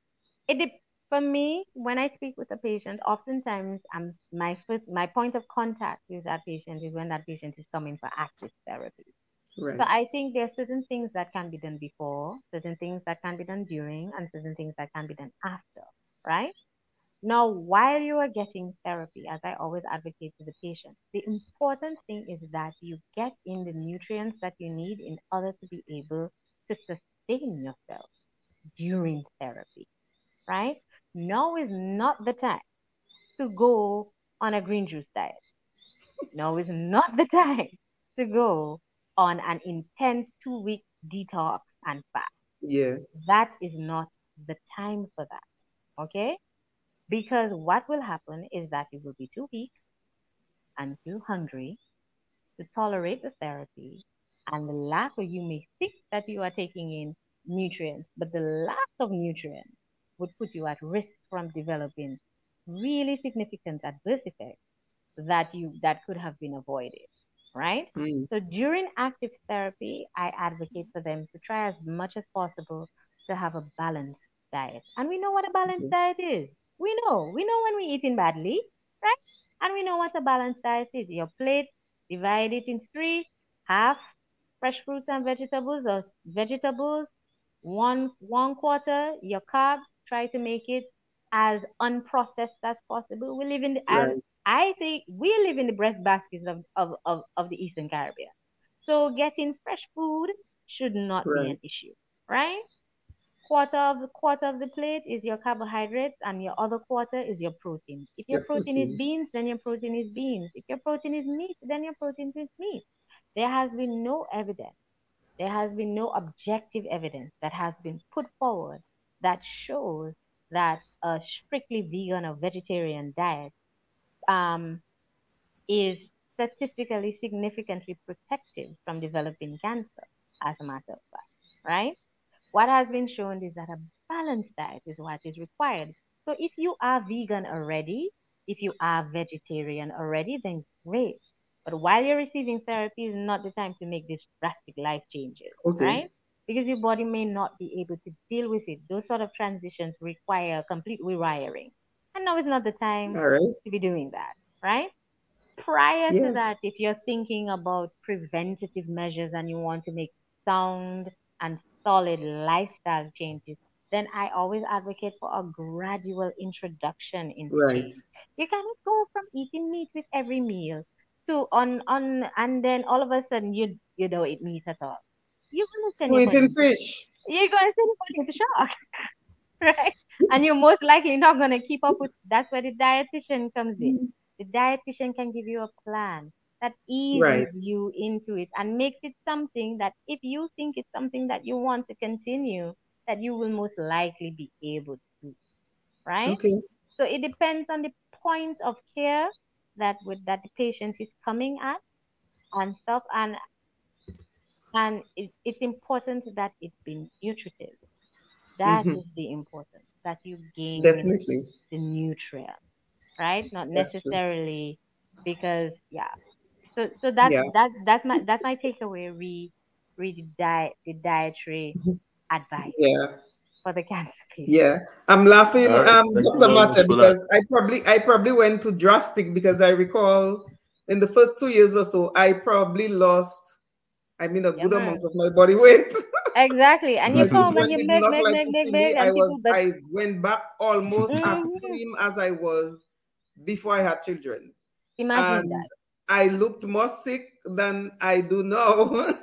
It dep for me when I speak with a patient. Oftentimes, I'm my first my point of contact with that patient is when that patient is coming for active therapy. Right. So I think there are certain things that can be done before, certain things that can be done during, and certain things that can be done after, right? Now, while you are getting therapy, as I always advocate to the patient, the important thing is that you get in the nutrients that you need in order to be able to sustain yourself during therapy, right? Now is not the time to go on a green juice diet. Now is not the time to go on an intense two week detox and fast. Yeah. That is not the time for that. Okay? Because what will happen is that you will be too weak and too hungry to tolerate the therapy, and the lack of you may think that you are taking in nutrients, but the lack of nutrients would put you at risk from developing really significant adverse effects that you that could have been avoided right? Mm. so during active therapy i advocate for them to try as much as possible to have a balanced diet. And we know what a balanced diet is. We know. We know when we're eating badly right? And we know what a balanced diet is. Your plate divide it in three half fresh fruits and vegetables or vegetables one one quarter your carb try to make it as unprocessed as possible. We live in the as Right. I think we live in the breadbaskets of, of, of, of the eastern caribbean. So getting fresh food should not be an issue right? Quarter of the quarter of the plate is your carbohydrates and your other quarter is your protein. If your Your protein is beans then your protein is beans. If your protein is meat then your protein is meat. There has been no evidence there has been no objective evidence that has been put forward that shows that a strictly vegan or vegetarian diet um, is statistically significantly protective from developing cancer, as a matter of fact, right? What has been shown is that a balanced diet is what is required. So if you are vegan already, If you are vegetarian already, then great. But while you're receiving therapy is not the time to make these drastic life changes, Okay. right? Because your body may not be able to deal with it. Those sort of transitions require complete rewiring. And now is not the time All right. to be doing that, right? Prior to that, if you're thinking about preventative measures and you want to make sound and solid lifestyle changes, then I always advocate for a gradual introduction into Right. change. You cannot go from eating meat with every meal to on on and then all of a sudden you you don't eat meat at all. You're gonna send To eating fish. You're gonna send your body into shock. right? And you're most likely not gonna keep up with that's where the dietitian comes in. The dietitian can give you a plan that eases Right. you into it and makes it something that if you think it's something that you want to continue, that you will most likely be able to. Do. Right? Okay. So it depends on the point of care that with that the patient is coming at and stuff and and it, it's important that it's been nutritive. That is Mhm. the importance that you gain Definitely. the nutrient, right? Not That's true. necessarily because yeah. So so that's Yeah. that that's my that's my takeaway. Read read the diet the dietary advice Yeah. for the cancer patient. Yeah, I'm laughing, All right. um, Thank you Dr. Mata, because I probably I probably went too drastic because I recall in the first two years or so, I probably lost, I mean, a good man. amount of my body weight. Exactly. And you Because come and you did make, not make, like make, make, make, me. I and people, was but I went back almost as slim as I was before I had children. imagine and that. I looked more sick than I do now.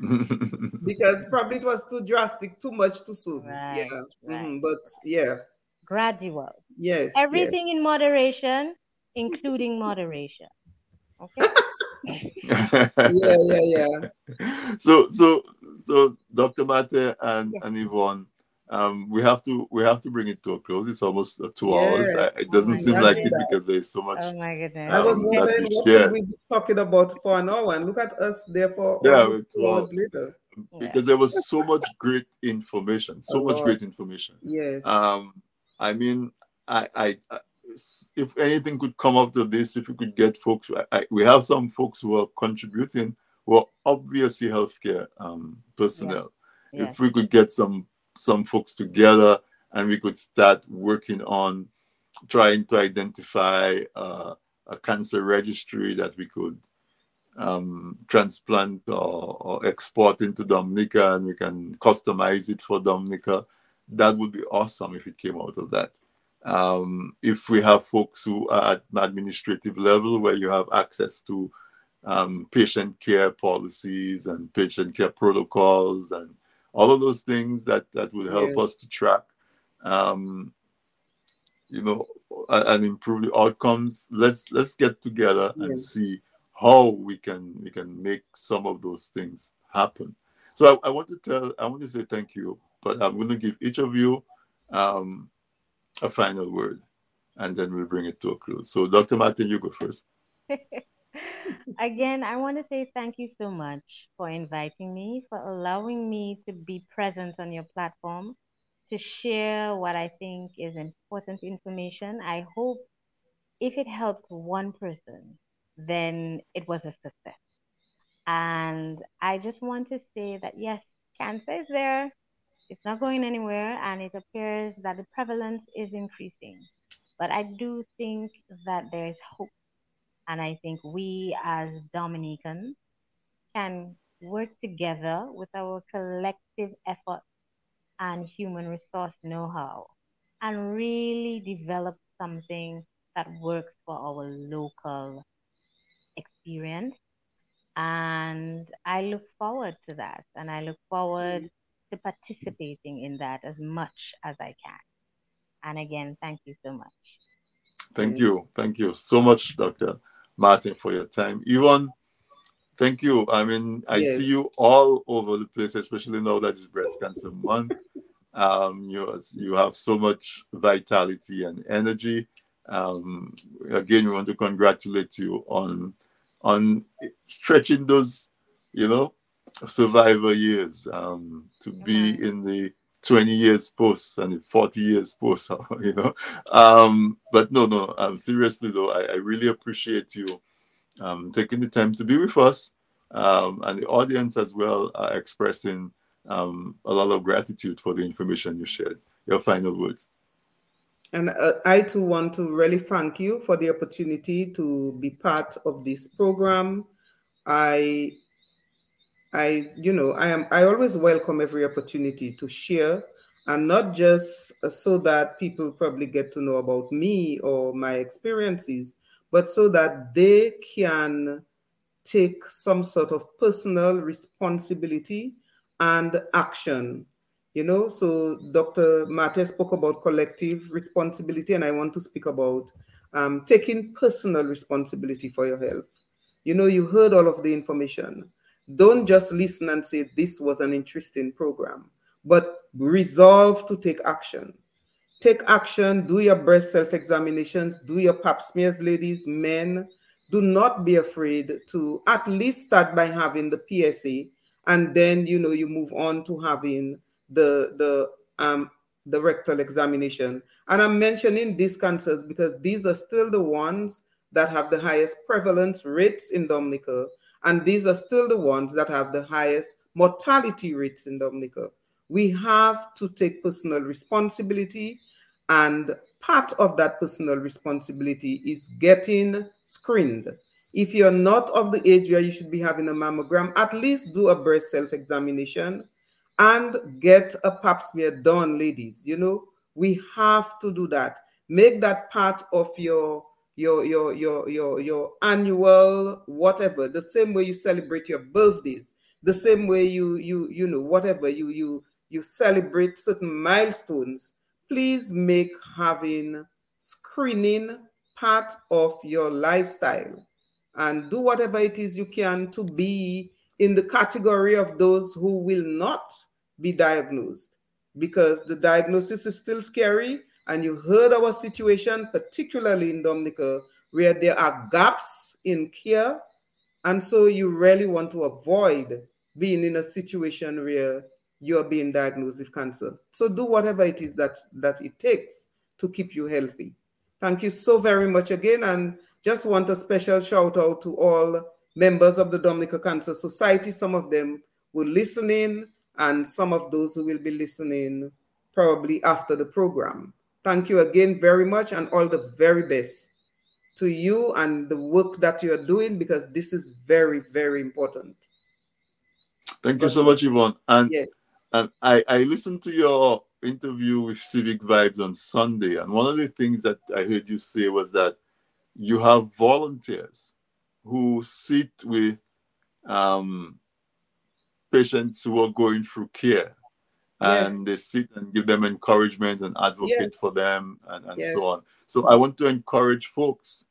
because probably it was too drastic, too much too soon. Right, yeah. right. mhm, But yeah. Gradual. Yes. yes. Everything in moderation, including moderation. Okay? Yeah, yeah, yeah. so so so Dr. Mate and, Yes. and Yvonne, um, we have to we have to bring it to a close. It's almost two hours. I, it Oh doesn't my seem like it goodness. because there's so much. Oh my goodness. I was um, wondering we what share. we be talking about for an hour, and look at us there for Yeah, two hours well, later. because there was so much great information, so A much great information. Yes. Um, I mean, I, I, I, if anything could come up to this, if we could get folks, I, I, we have some folks who are contributing are obviously healthcare um, personnel. Yes. If we could get some some folks together and we could start working on trying to identify uh, a cancer registry that we could um, transplant or, or export into Dominica and we can customize it for Dominica. That would be awesome if it came out of that. Um, if we have folks who are at an administrative level where you have access to um, patient care policies and patient care protocols and all of those things that, that would help Yes. us to track, um, you know, and improve the outcomes. Let's let's get together and see how we can we can make some of those things happen. So I, I want to tell I want to say thank you, but I'm going to give each of you um, a final word, and then we'll bring it to a close. So Dr. Martin, you go first. Again, I want to say thank you so much for inviting me, for allowing me to be present on your platform, to share what I think is important information. I hope if it helped one person, then it was a success. And I just want to say that yes, cancer is there, it's not going anywhere, and it appears that the prevalence is increasing. But I do think that there is hope. And I think we as Dominicans can work together with our collective effort and human resource know how and really develop something that works for our local experience. And I look forward to that. And I look forward to participating in that as much as I can. And again, thank you so much. Thank you. Thank you so much, Dr. Martin, for your time. Yvonne, thank you. I mean, I Yes. see you all over the place, especially now that it's Breast Cancer Month. Um, you, you have so much vitality and energy. Um, again, we want to congratulate you on on stretching those, you know, survivor years um, to be in the 20 years post and 40 years post, you know. Um, but no, no, um, seriously though, I, I really appreciate you um, taking the time to be with us um, and the audience as well are expressing um, a lot of gratitude for the information you shared. Your final words. And uh, I too want to really thank you for the opportunity to be part of this program. I, I, you know, I am. I always welcome every opportunity to share, and not just so that people probably get to know about me or my experiences, but so that they can take some sort of personal responsibility and action. You know, so Dr. Mate spoke about collective responsibility, and I want to speak about um, taking personal responsibility for your health. You know, you heard all of the information. Don't just listen and say this was an interesting program, but resolve to take action. Take action, do your breast self examinations, do your pap smears, ladies, men. Do not be afraid to at least start by having the PSA and then you know you move on to having the the um the rectal examination and i'm mentioning these cancers because these are still the ones that have the highest prevalence rates in dominica and these are still the ones that have the highest mortality rates in dominica we have to take personal responsibility and part of that personal responsibility is getting screened if you're not of the age where you should be having a mammogram, at least do a breast self examination and get a pap smear done, ladies. You know, we have to do that. Make that part of your your your your your your annual whatever the same way you celebrate your birthdays the same way you you you know whatever you you you celebrate certain milestones please make having screening part of your lifestyle and do whatever it is you can to be in the category of those who will not be diagnosed because the diagnosis is still scary. And you heard our situation, particularly in Dominica, where there are gaps in care. And so you really want to avoid being in a situation where you're being diagnosed with cancer. So do whatever it is that, that it takes to keep you healthy. Thank you so very much again. And just want a special shout out to all members of the Dominica Cancer Society. Some of them will listen in, and some of those who will be listening probably after the program. Thank you again very much, and all the very best to you and the work that you are doing because this is very, very important. Thank you so much, Yvonne. And, yes. and I, I listened to your interview with Civic Vibes on Sunday, and one of the things that I heard you say was that you have volunteers who sit with um, patients who are going through care and yes. they sit and give them encouragement and advocate yes. for them and, and yes. so on. So I want to encourage folks.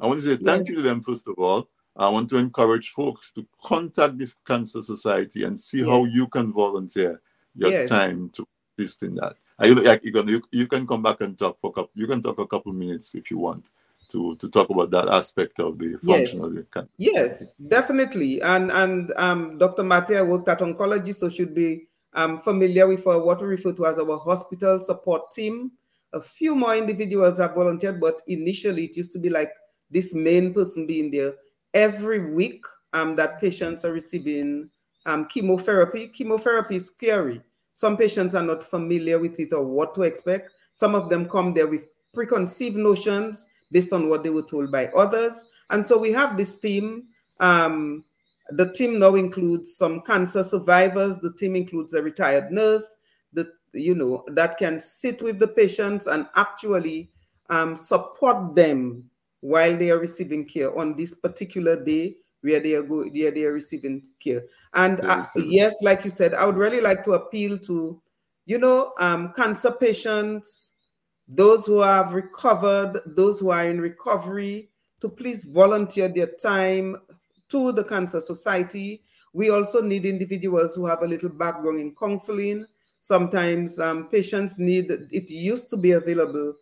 I want to say thank you to them, first of all. I want to encourage folks to contact this Cancer Society and see how you can volunteer your time to assist in that. Are you, like, you, can, you, you can come back and talk for a couple, you can talk a couple minutes if you want to to talk about that aspect of the function yes. of the cancer. Yes, definitely. And and um, Dr. Matea worked at oncology, so should be um, familiar with what we refer to as our hospital support team. A few more individuals have volunteered, but initially it used to be like this main person being there every week. Um, that patients are receiving um, chemotherapy. Chemotherapy is scary. Some patients are not familiar with it or what to expect. Some of them come there with preconceived notions based on what they were told by others. And so we have this team. Um, the team now includes some cancer survivors. The team includes a retired nurse, that you know that can sit with the patients and actually um, support them while they are receiving care on this particular day where they are go where they are receiving care. And uh, yes, like you said, I would really like to appeal to, you know, um, cancer patients, those who have recovered, those who are in recovery, to please volunteer their time to the Cancer Society. We also need individuals who have a little background in counseling. Sometimes um, patients need, it used to be available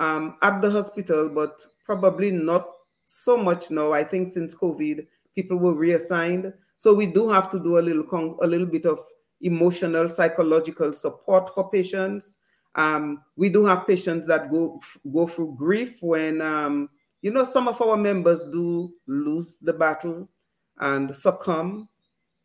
um, at the hospital, but probably not so much now. I think since COVID, people were reassigned. So we do have to do a little, a little bit of emotional, psychological support for patients. Um, we do have patients that go go through grief when um, you know some of our members do lose the battle and succumb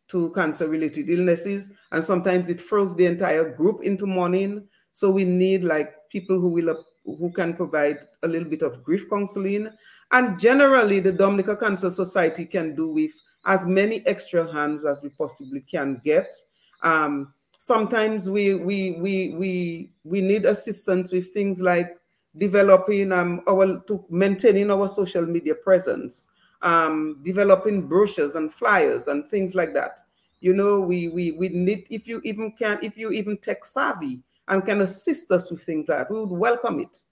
to cancer-related illnesses, and sometimes it throws the entire group into mourning. So we need like people who will who can provide a little bit of grief counseling, and generally the Dominica Cancer Society can do with as many extra hands as we possibly can get. Um, sometimes we we we we we need assistance with things like developing um our to maintaining our social media presence um developing brochures and flyers and things like that. You know we we we need if you even can if you even tech savvy and can assist us with things like that we would welcome it.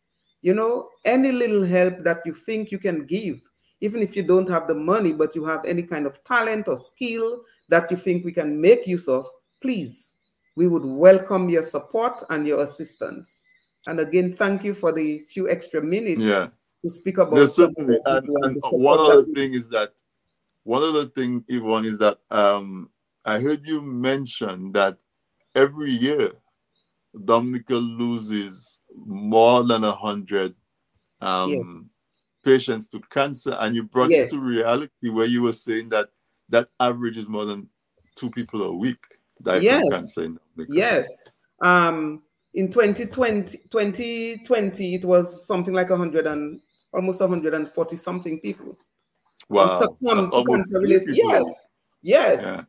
You know any little help that you think you can give even if you don't have the money but you have any kind of talent or skill that you think we can make use of please we would welcome your support and your assistance and again, thank you for the few extra minutes yeah. to speak about. Yes, certainly. And, and one other thing is that one other thing, Yvonne, is that um, I heard you mention that every year Dominica loses more than a hundred um, yes. patients to cancer, and you brought yes. it to reality where you were saying that that average is more than two people a week die yes. from cancer in Dominica. Yes. Um, in 2020, 2020 it was something like 100 and almost 140 something people. Wow. cancer related. Yes. Yes. Yeah.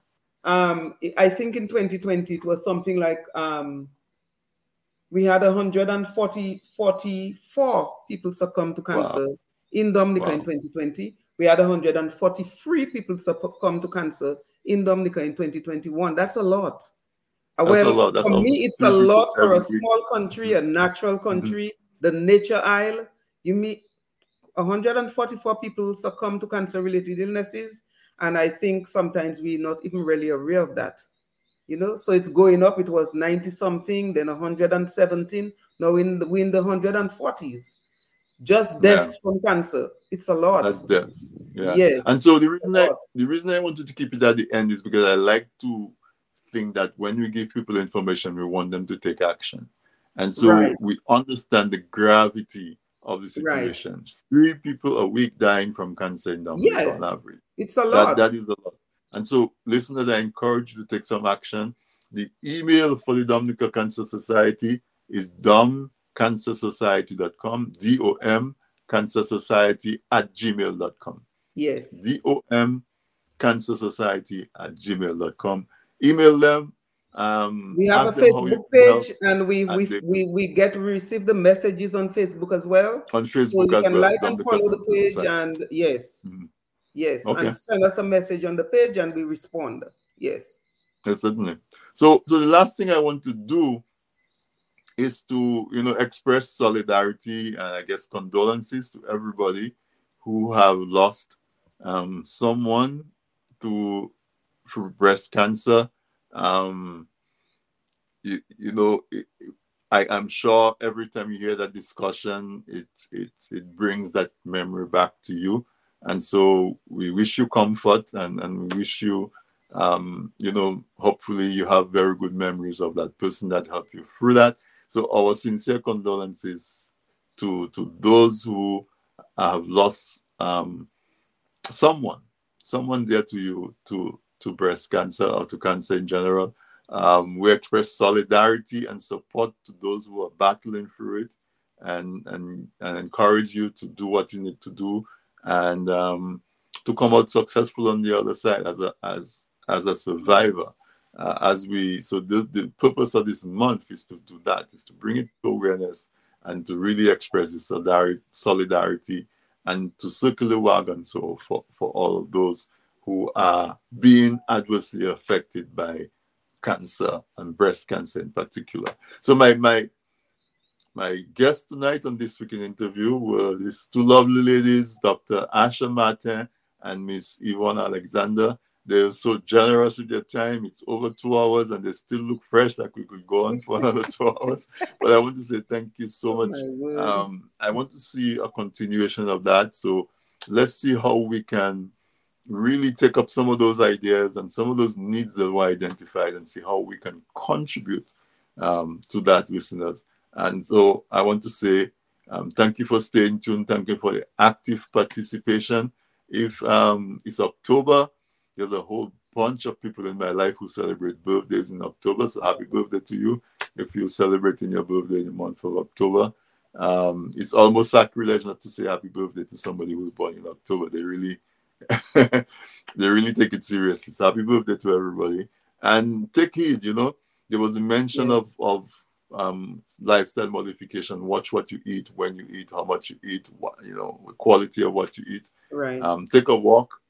Um, I think in 2020 it was something like um, we had 140 44 people succumb to cancer wow. in Dominica wow. in 2020. We had 143 people succumb to cancer in Dominica in 2021. That's a lot. That's well, a lot. That's for me, it's a lot for a small country, a natural mm-hmm. country, mm-hmm. the nature isle. You meet 144 people succumb to cancer-related illnesses, and I think sometimes we're not even really aware of that. You know, so it's going up. It was 90 something, then 117. Now in the, we're in the 140s. Just deaths yeah. from cancer. It's a lot. That's deaths. Yeah. Yes. And so the reason I the reason I wanted to keep it at the end is because I like to think that when we give people information, we want them to take action. And so right. we understand the gravity of the situation. Right. Three people a week dying from cancer in Dominica yes. on average. It's a lot. That, that is a lot. And so, listeners, I encourage you to take some action. The email for the Dominica Cancer Society is domcancersociety.com, D O M Cancer Society at gmail.com. Yes. D O M Cancer Society at gmail.com email them. Um, we have a Facebook page, and we we, they, we we get to receive the messages on Facebook as well. On Facebook so you can well, like and follow the page, and yes, mm-hmm. yes, okay. and send us a message on the page, and we respond. Yes, yes, certainly. So, so the last thing I want to do is to you know express solidarity and I guess condolences to everybody who have lost um, someone to for breast cancer. Um, you, you know, it, I, am sure every time you hear that discussion, it, it, it brings that memory back to you. And so we wish you comfort and, and we wish you, um, you know, hopefully you have very good memories of that person that helped you through that. So our sincere condolences to, to those who have lost um, someone, someone dear to you, to to breast cancer or to cancer in general. Um, we express solidarity and support to those who are battling through it and, and, and encourage you to do what you need to do and um, to come out successful on the other side as a, as, as a survivor. Uh, as we, so the, the purpose of this month is to do that, is to bring it to awareness and to really express the solidarity, solidarity and to circle the wagon so for, for all of those who are being adversely affected by cancer and breast cancer in particular. So my my my guests tonight on this weekend interview were these two lovely ladies, Dr. Asha Martin and Miss Yvonne Alexander. They're so generous with their time. It's over two hours and they still look fresh, like we could go on for another two hours. But I want to say thank you so oh much. Um, I want to see a continuation of that. So let's see how we can really take up some of those ideas and some of those needs that were identified and see how we can contribute um, to that, listeners. And so I want to say um, thank you for staying tuned. Thank you for the active participation. If um, it's October, there's a whole bunch of people in my life who celebrate birthdays in October. So happy birthday to you if you're celebrating your birthday in the month of October. Um, it's almost sacrilege not to say happy birthday to somebody who's born in October. They really, they really take it seriously. So happy birthday to everybody, and take heed. You know, there was a mention yes. of of um, lifestyle modification. Watch what you eat, when you eat, how much you eat, what, you know, the quality of what you eat. Right. Um, take a walk.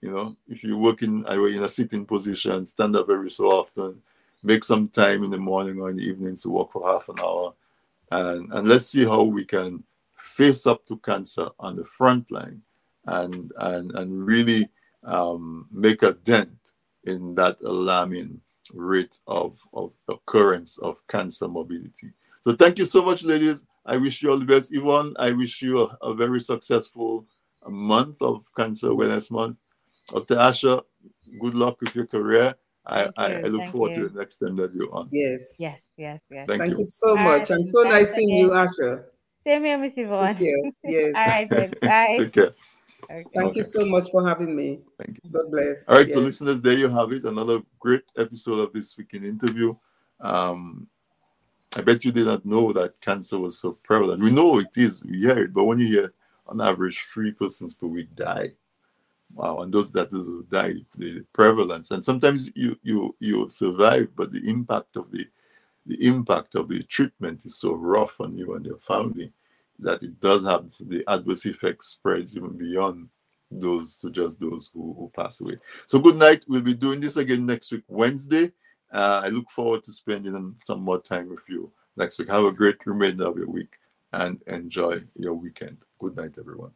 You know, if you're working I really in a sitting position, stand up every so often. Make some time in the morning or in the evenings to walk for half an hour, and and let's see how we can face up to cancer on the front line, and and and really um, make a dent in that alarming rate of, of occurrence of cancer morbidity. So thank you so much, ladies. I wish you all the best. Yvonne, I wish you a, a very successful month of Cancer Awareness Month. Dr. Asha, good luck with your career. I, I, I, look forward you. to the next time that you're on. Yes. Yes, yes, yes. Thank, Thank you. you. so much. and so nice seeing you, Asha. Same here, Miss Yvonne. Thank you. Yes. All right, then. Bye. Take care. Okay. Thank okay. you so much for having me. Thank you. God bless. All right, yes. so listeners, there you have it. Another great episode of this week in interview. Um, I bet you did not know that cancer was so prevalent. We know it is, we hear it, but when you hear on average three persons per week die, wow, and those that die, the prevalence, and sometimes you you you survive, but the impact of the the impact of the treatment is so rough on you and your family that it does have the adverse effects spreads even beyond those to just those who, who pass away. So good night. We'll be doing this again next week, Wednesday. Uh, I look forward to spending some more time with you next week. Have a great remainder of your week and enjoy your weekend. Good night, everyone.